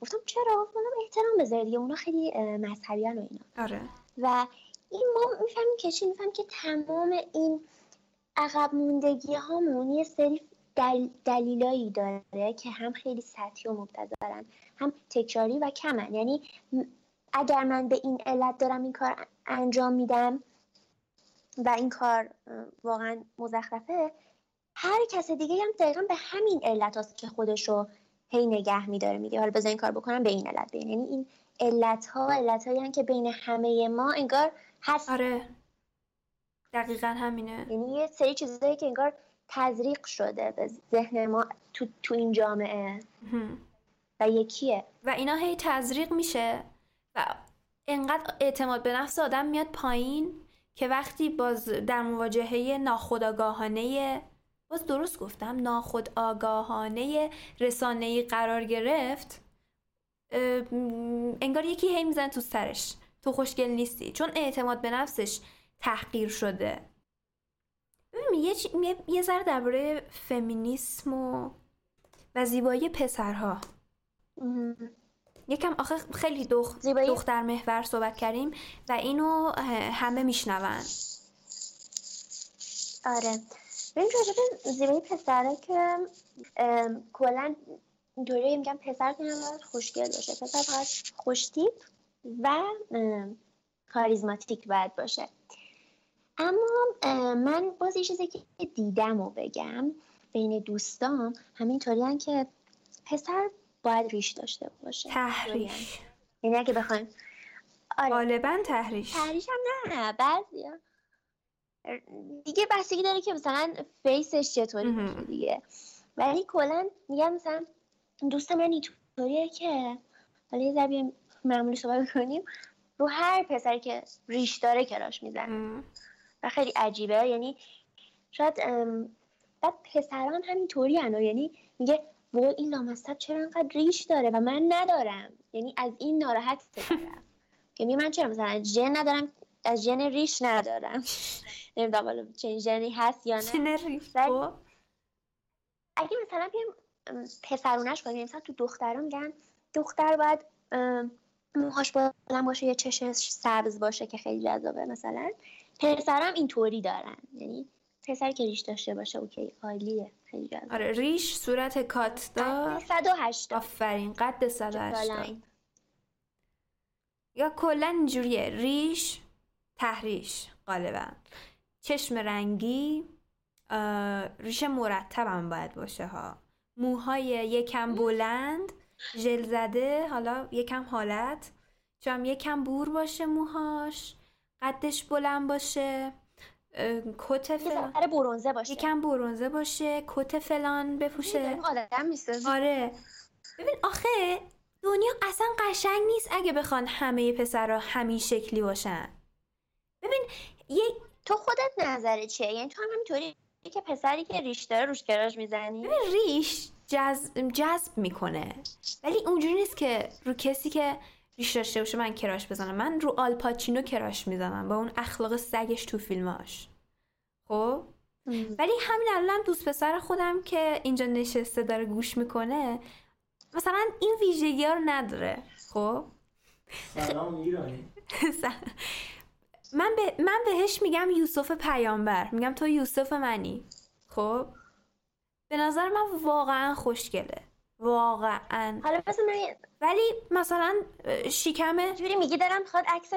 گفتم چرا؟ گفتم احترام بذاری دیگه اونا خیلی مذهبیان و اینا. آره. و این ما می‌فهمیم که چی؟ می‌فهمیم که تمام این عقب موندگی هامون یه سری دل دلیلایی داره که هم خیلی سطحی و مبتذلن هم تکراری و کمن. یعنی اگر من به این علت دارم این کار انجام میدم و این کار واقعا مزخرفه هر کس دیگه هم دقیقا به همین علت هاست که خودشو هی نگه میداره میگه حالا بذار این کار بکنم به این علت بین. یعنی این علت ها علت هایی که بین همه ما انگار هست. آره. دقیقا همینه. یعنی یه سری چیزایی که انگار تزریق شده به ذهن ما تو, تو این جامعه. و یکیه. و اینا هی تزریق میشه و انقدر اعتماد به نفس آدم میاد پایین که وقتی باز در مواجهه ناخودآگاهانه باز درست گفتم ناخود آگاهانه رسانه قرار گرفت انگار یکی هی میزن تو سرش. تو خوشگل نیستی. چون اعتماد به نفسش تحقیر شده. یه, یه, یه ذره درباره فمینیسم و و زیبایی پسرها. یکم آخه خیلی دخ... دختر محور صحبت کردیم و اینو همه میشنون. آره. ببین راجب زیبایی پسره که کلا اینطوری میگم پسر که نباید خوشگل باشه. پسر فقط خوشتیپ و کاریزماتیک باید باشه. اما من باز یه چیزی که دیدم و بگم بین دوستام همینطوری که پسر باید ریش داشته باشه. تحریش. یعنی اگه بخوایم. آره. غالبا تحریش. تحریش هم نه بعضی دیگه بستگی داره که مثلا فیسش چطوری باشه دیگه. ولی کلا میگم مثلا دوست من اینطوریه که حالا یه ذره معمولی صحبت کنیم. رو هر پسری که ریش داره کراش میزن و خیلی عجیبه. یعنی شاید بعد پسران همینطوری هنو یعنی میگه و این لامصب چرا انقدر ریش داره و من ندارم. یعنی از این ناراحت دارم یعنی من چرا مثلا جن ندارم؟ از جن ریش ندارم. *laughs* نمی‌دونم حالا چه ژنی هست یا نه. ریش خب. اگه مثلا بیایم پسرونش کنیم. مثلا تو دختران میگن دختر باید موهاش بلند باشه یا چشش سبز باشه که خیلی جذابه مثلا. پسرم اینطوری دارن. یعنی پسر که ریش داشته باشه اوکی عالیه. خیلی جذاب آره ریش صورت کات دار. 108 آفرین قد 108 یا کلا اینجوریه. ریش تحریش غالبا. چشم رنگی ریش مرتبم باید باشه ها. موهای یکم بلند ژل زده حالا یکم حالت. چون یکم بور باشه موهاش. قدش بلند باشه. کت فلان. برونزه باشه. یکم برونزه باشه. کت فلان بپوشه. آره. ببین آخه دنیا اصلا قشنگ نیست اگه بخوان همه پسرها همین شکلی باشن. ببین یه تو خودت نظره چیه؟ یعنی تو هم همینطوری که پسری که ریش داره روش کراش می‌زنی؟ ببین ریش جذب, جذب می‌کنه. ولی اونجوری نیست که رو کسی که ریش داشته باشه من کراش بزنم. من رو آلپاچینو کراش می‌زنم با اون اخلاق سگش تو فیلماش. خب؟ ولی همین الان دوست پسر خودم که اینجا نشسته داره گوش می‌کنه مثلا این ویژگی ها رو نداره. خب؟ سلام ایرانی. *laughs* من, به... من بهش میگم یوسف پیامبر. میگم تو یوسف منی. خب؟ به نظر من واقعا خوشگله. واقعا. حالا بس من ولی مثلا شیکمه جوری میگی دارم خود عکس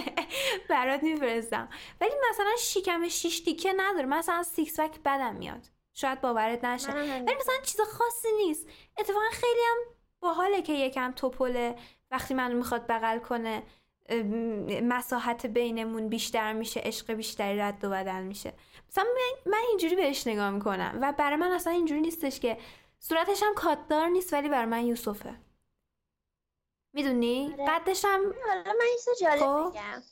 *laughs* برات میفرستم. ولی مثلا شیکم شیش تیکه نداره. مثلا سیکس پک بدم میاد. شاید باورت نشه. ولی مثلا چیز خاصی نیست. اتفاقا خیلی هم باحاله که یکم توپله وقتی منو می‌خواد بغل کنه مساحت بینمون بیشتر میشه عشق بیشتری رد و بدل میشه. مثلا من, من اینجوری بهش نگاه می‌کنم و برای من اصلا اینجوری نیستش که صورتش هم کاتدار نیست ولی برای من یوسفه. می‌دونی؟ آره. قدش هم حالا من یه جالب خب. بگم.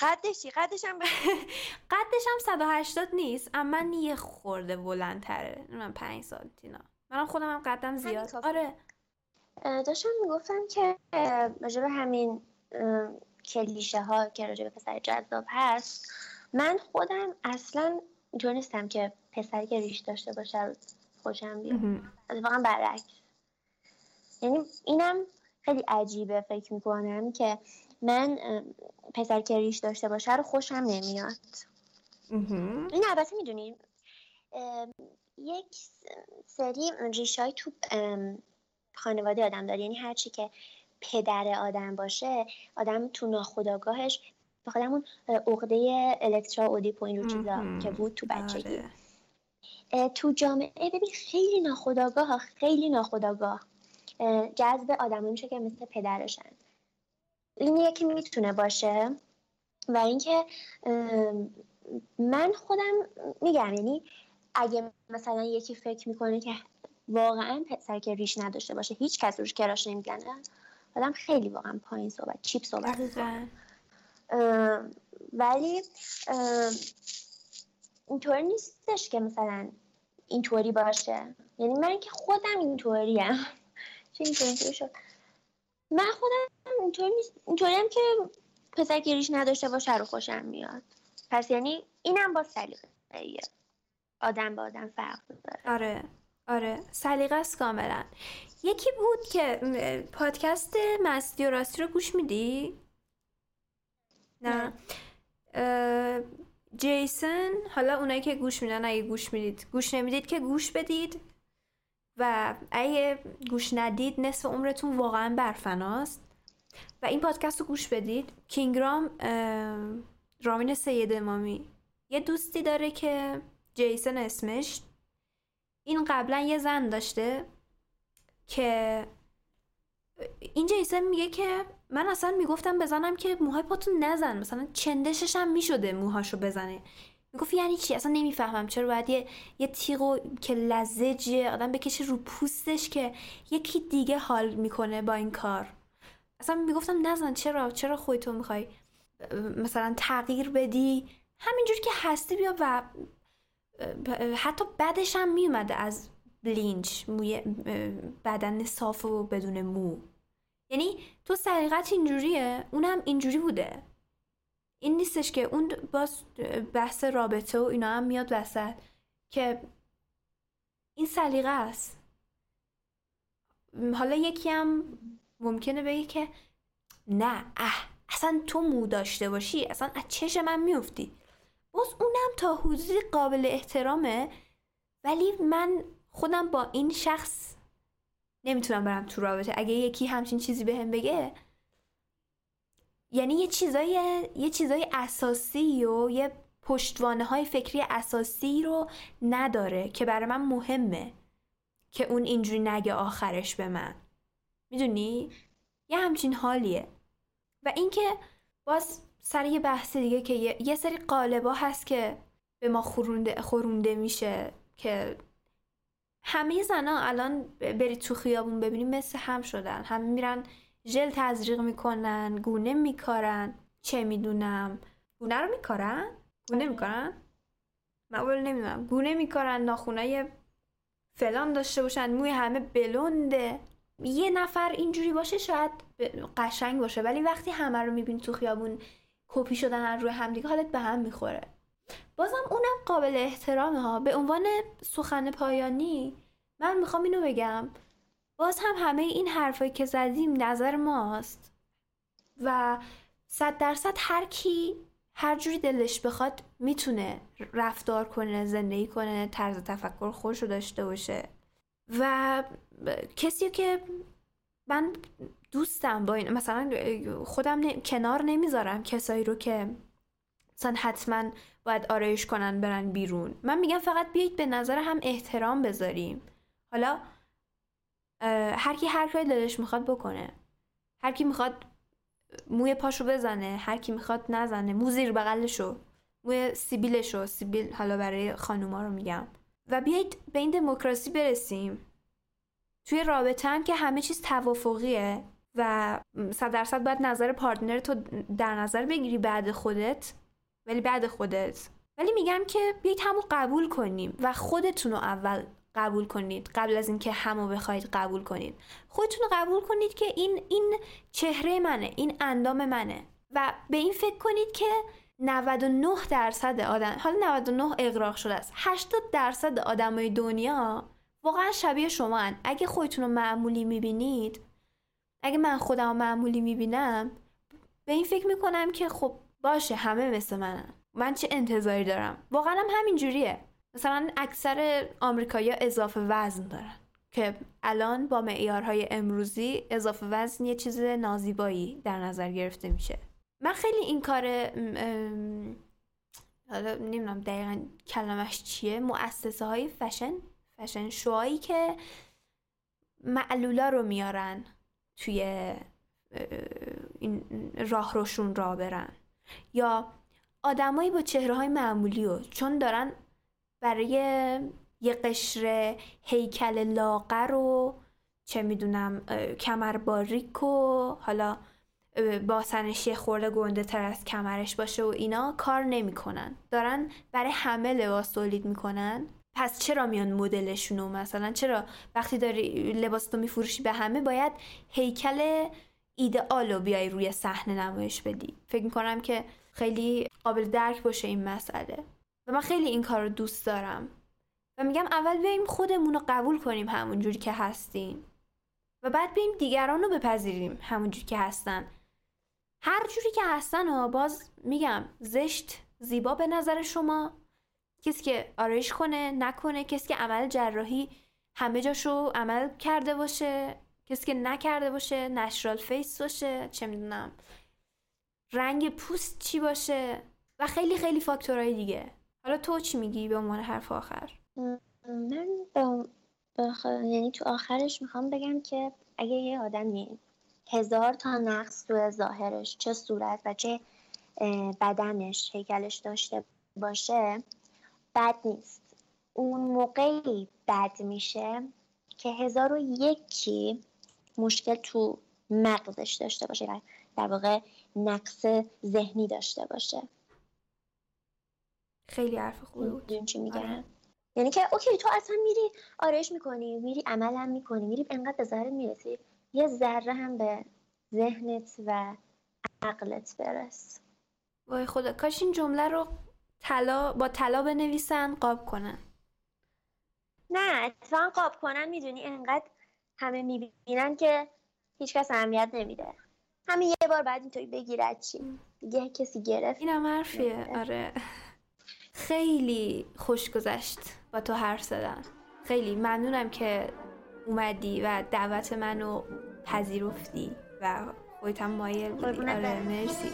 قدش چی؟ قدش هم *laughs* قدش هم 180 نیست اما من یه خورده بلندتره. من 5 سانتینا منم خودم هم قدم زیاد. آره. داشتم می‌گفتم که به همین کلیشه ها که راجع به پسر جذاب هست من خودم اصلا اینطور نیستم که پسری که ریش داشته باشه خوشم بیاد. اتفاقا برعکس یعنی اینم خیلی عجیبه فکر می‌کنم که من پسر که ریش داشته باشه رو خوشم نمیاد. این البته می‌دونی یک سری ریشای تو ام، خانواده آدم داره یعنی هرچی که پدر آدم باشه آدم تو ناخودآگاهش بخاطر همون اه، عقده الکترا اودیپ و اینجور چیزا. که بود تو بچگی آره. تو جامعه ببین خیلی ناخودآگاه ها، خیلی ناخودآگاه. اه، جذب آدمایی میشه که مثل پدرشن. این یکی می‌تونه باشه. و اینکه من خودم میگم یعنی اگه مثلا یکی فکر می‌کنه که واقعا پسر که ریش نداشته باشه هیچ کس روش کراش نمی‌زنه آدم خیلی واقعا پایین صحبت چیپ صحبت ولی ام، اینطوری نیستش که مثلا اینطوری باشه. یعنی من که خودم اینطوریم. *laughs* چه اینطوری شد؟ من خودم اینطوری نیست اینطوری هم که پسر که ریش نداشته باشه رو خوشم میاد. پس یعنی اینم با سلیقه آدم با آدم فرق داره آره آره. سلیقه است کاملا. یکی بود که پادکست مستی و راستی رو گوش میدی؟ نه. جیسن حالا اونایی که گوش میدن اگه گوش می‌دید گوش نمی‌دید که گوش بدید و اگه گوش ندید نصف عمرتون واقعا برفناست. و این پادکست رو گوش بدید. کینگرام رامین سید امامی. یه دوستی داره که جیسن اسمش. این قبلا یه زن داشته که این جیسن میگه که من اصلا می‌گفتم بزنم که موهای پاتون نزن. مثلا چندشش هم می‌شده موهاشو بزنه. می‌گفت یعنی چی؟ اصلا نمی‌فهمم. چرا باید یه, یه تیغو که لزجه آدم بکشه رو پوستش که یکی دیگه حال می‌کنه با این کار. اصلا می‌گفتم نزن. چرا؟ چرا خودتو می‌خوای مثلا تغییر بدی؟ همینجوری که هستی بیا و حتی بدش هم میومده از بلینچ موی بدن صاف و بدون مو. یعنی تو سلیقت اینجوریه؟ اونم اینجوری بوده. این نیستش که اون باز بحث رابطه و اینا هم میاد وسط که این سلیقه است. حالا یکی هم ممکنه بگه که نه اه اصلا تو مو داشته باشی اصلا از چش من میفتی. باز اونم تا حدودی قابل احترامه ولی من خودم با این شخص نمی‌تونم برم تو رابطه. اگه یکی همچین چیزی بهم بگه یعنی یه چیزای یه چیزای اساسی و یه پشتوانه های فکری اساسی رو نداره که برای من مهمه که اون اینجوری نگه آخرش به من. می‌دونی؟ یه همچین حالیه. و اینکه باز سر یه بحث دیگه که یه, یه سری قالبا هست که به ما خورونده, خورونده میشه که همه زنا الان برید تو خیابون ببینیم مثل هم شدن. همه میرن ژل تزریق می‌کنن گونه میکارن. چه می‌دونم. گونه رو میکارن؟ گونه میکارن؟ من اول نمی‌دونم. گونه میکارن ناخونای فلان داشته باشن موی همه بلنده. یه نفر اینجوری باشه شاید قشنگ باشه. ولی وقتی همه رو می‌بینی تو خیابون کپی شدن روی همدیگه حالت به هم می‌خوره. بازم اونم قابل احترامه ها. به عنوان سخن پایانی من می‌خوام اینو بگم. باز هم همه این حرفایی که زدیم نظر ماست. و صد درصد هر کی هر جوری دلش بخواد می‌تونه رفتار کنه زندگی کنه طرز تفکر خودش رو داشته باشه. و کسی که من دوستم با این مثلا خودم کنار نمی‌ذارم کسایی رو که مثلا حتما باید آرایش کنن برن بیرون. من میگم فقط بیایید به نظر هم احترام بذاریم. حالا هر کی هر کاری دلش می‌خواد بکنه. هر کی می‌خواد موی پاشو بزنه هر کی می‌خواد نزنه. مو زیر بغلشو موی سیبیلشو. سیبیل حالا برای خانوما رو میگم. و بیایید به این دموکراسی برسیم. توی رابطه هم که همه چیز توافقیه و صد درصد باید نظر پارتنر تو در نظر بگیری بعد خودت. ولی بعد خودت. ولی میگم که بیایید همو قبول کنیم و خودتون رو اول قبول کنید. قبل از اینکه همو بخواید قبول کنید. خودتون رو قبول کنید که این این چهره منه این اندام منه. و به این فکر کنید که 99 درصد آدم حالا 99 اقراق شده است. 80 درصد آدمای دنیا واقعا شبیه شما هن. اگه خودتون رو معمولی می‌بینید اگه من خودم معمولی می‌بینم به این فکر می‌کنم که خب باشه همه مثل منن. من چه انتظاری دارم؟ واقعا هم همین جوریه. مثلا اکثر آمریکایی‌ها اضافه وزن دارن که الان با معیارهای امروزی اضافه وزن یه چیز نازیبایی در نظر گرفته میشه. من خیلی این کار حالا نمی‌دونم دقیقا کلمش چیه. مؤسسه های فشن فشن شوهایی که معلولا رو میارن توی این راه روشون را برن. یا آدمایی با چهره های معمولی رو چون دارن برای یه قشر هیکل لاغر و چه می‌دونم کمر باریک و حالا با سنشی خورده گنده تر از کمرش باشه و اینا کار نمی‌کنن. دارن برای همه لباس تولید می‌کنن. پس چرا میان مدلشونو؟ مثلا چرا وقتی داری لباس تو میفروشی به همه باید هیکل ایدئال رو بیای روی صحنه نمایش بدی. فکر می‌کنم که خیلی قابل درک باشه این مسئله. و من خیلی این کار رو دوست دارم. و میگم اول بیایم خودمون رو قبول کنیم همون جوری که هستیم. و بعد بیایم دیگران رو بپذیریم همون جوری که هستن. هر جوری که هستن و باز میگم زشت زیبا به نظر شما. کسی که آرایش کنه نکنه. کسی که عمل جراحی همه جاشو عمل کرده باشه. کسی که نکرده باشه natural face باشه چه می‌دونم رنگ پوست چی باشه و خیلی خیلی فاکتورهای دیگه. حالا تو چی میگی به عنوان حرف آخر؟ من بخ... یعنی تو آخرش می‌خوام بگم که اگه یه آدمی هزار تا نقص تو ظاهرش چه صورت و چه بدنش هیکلش داشته باشه بد نیست. اون موقعی بد میشه که هزار و یکی مشکل تو مغزش داشته باشه در واقع نقص ذهنی داشته باشه. خیلی حرف خوبی بود. چی میگم؟ آره. یعنی که اوکی تو اصلا میری آرایش می‌کنی میری عمل می‌کنی میری انقدر به ذره می‌رسی یه ذره هم به ذهنت و عقلت برس. وای خدا. کاش این جمله رو طلا با طلا بنویسن قاب کنن. نه اتفاقا قاب کنن می‌دونی انقدر همه می‌بینن که هیچکس اهمیت نمیده. همین یه بار بعد اینطوری بگیرد چی دیگه کسی گرفت. اینم حرفیه. آره. خیلی خوش گذشت با تو حرف زدم خیلی ممنونم که اومدی و دعوت منو پذیرفتی و خودت هم مایل بودی. آره مرسی.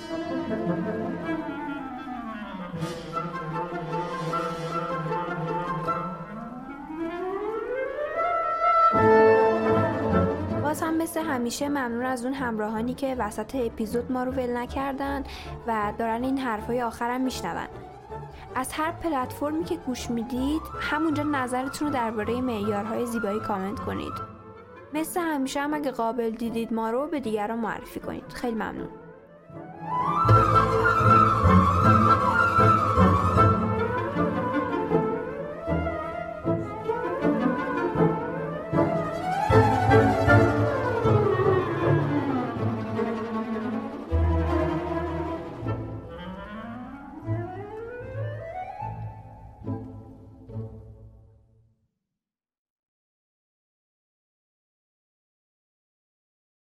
باز هم مثل همیشه ممنون از اون همراهانی که وسط اپیزود ما رو ول نکردن و دارن این حرفای آخرم میشنون. از هر پلتفرمی که گوش می‌دید همونجا نظرتون رو درباره معیارهای زیبایی کامنت کنید. مثل همیشه هم اگه قابل دیدید ما رو به دیگران معرفی کنید. خیلی ممنون.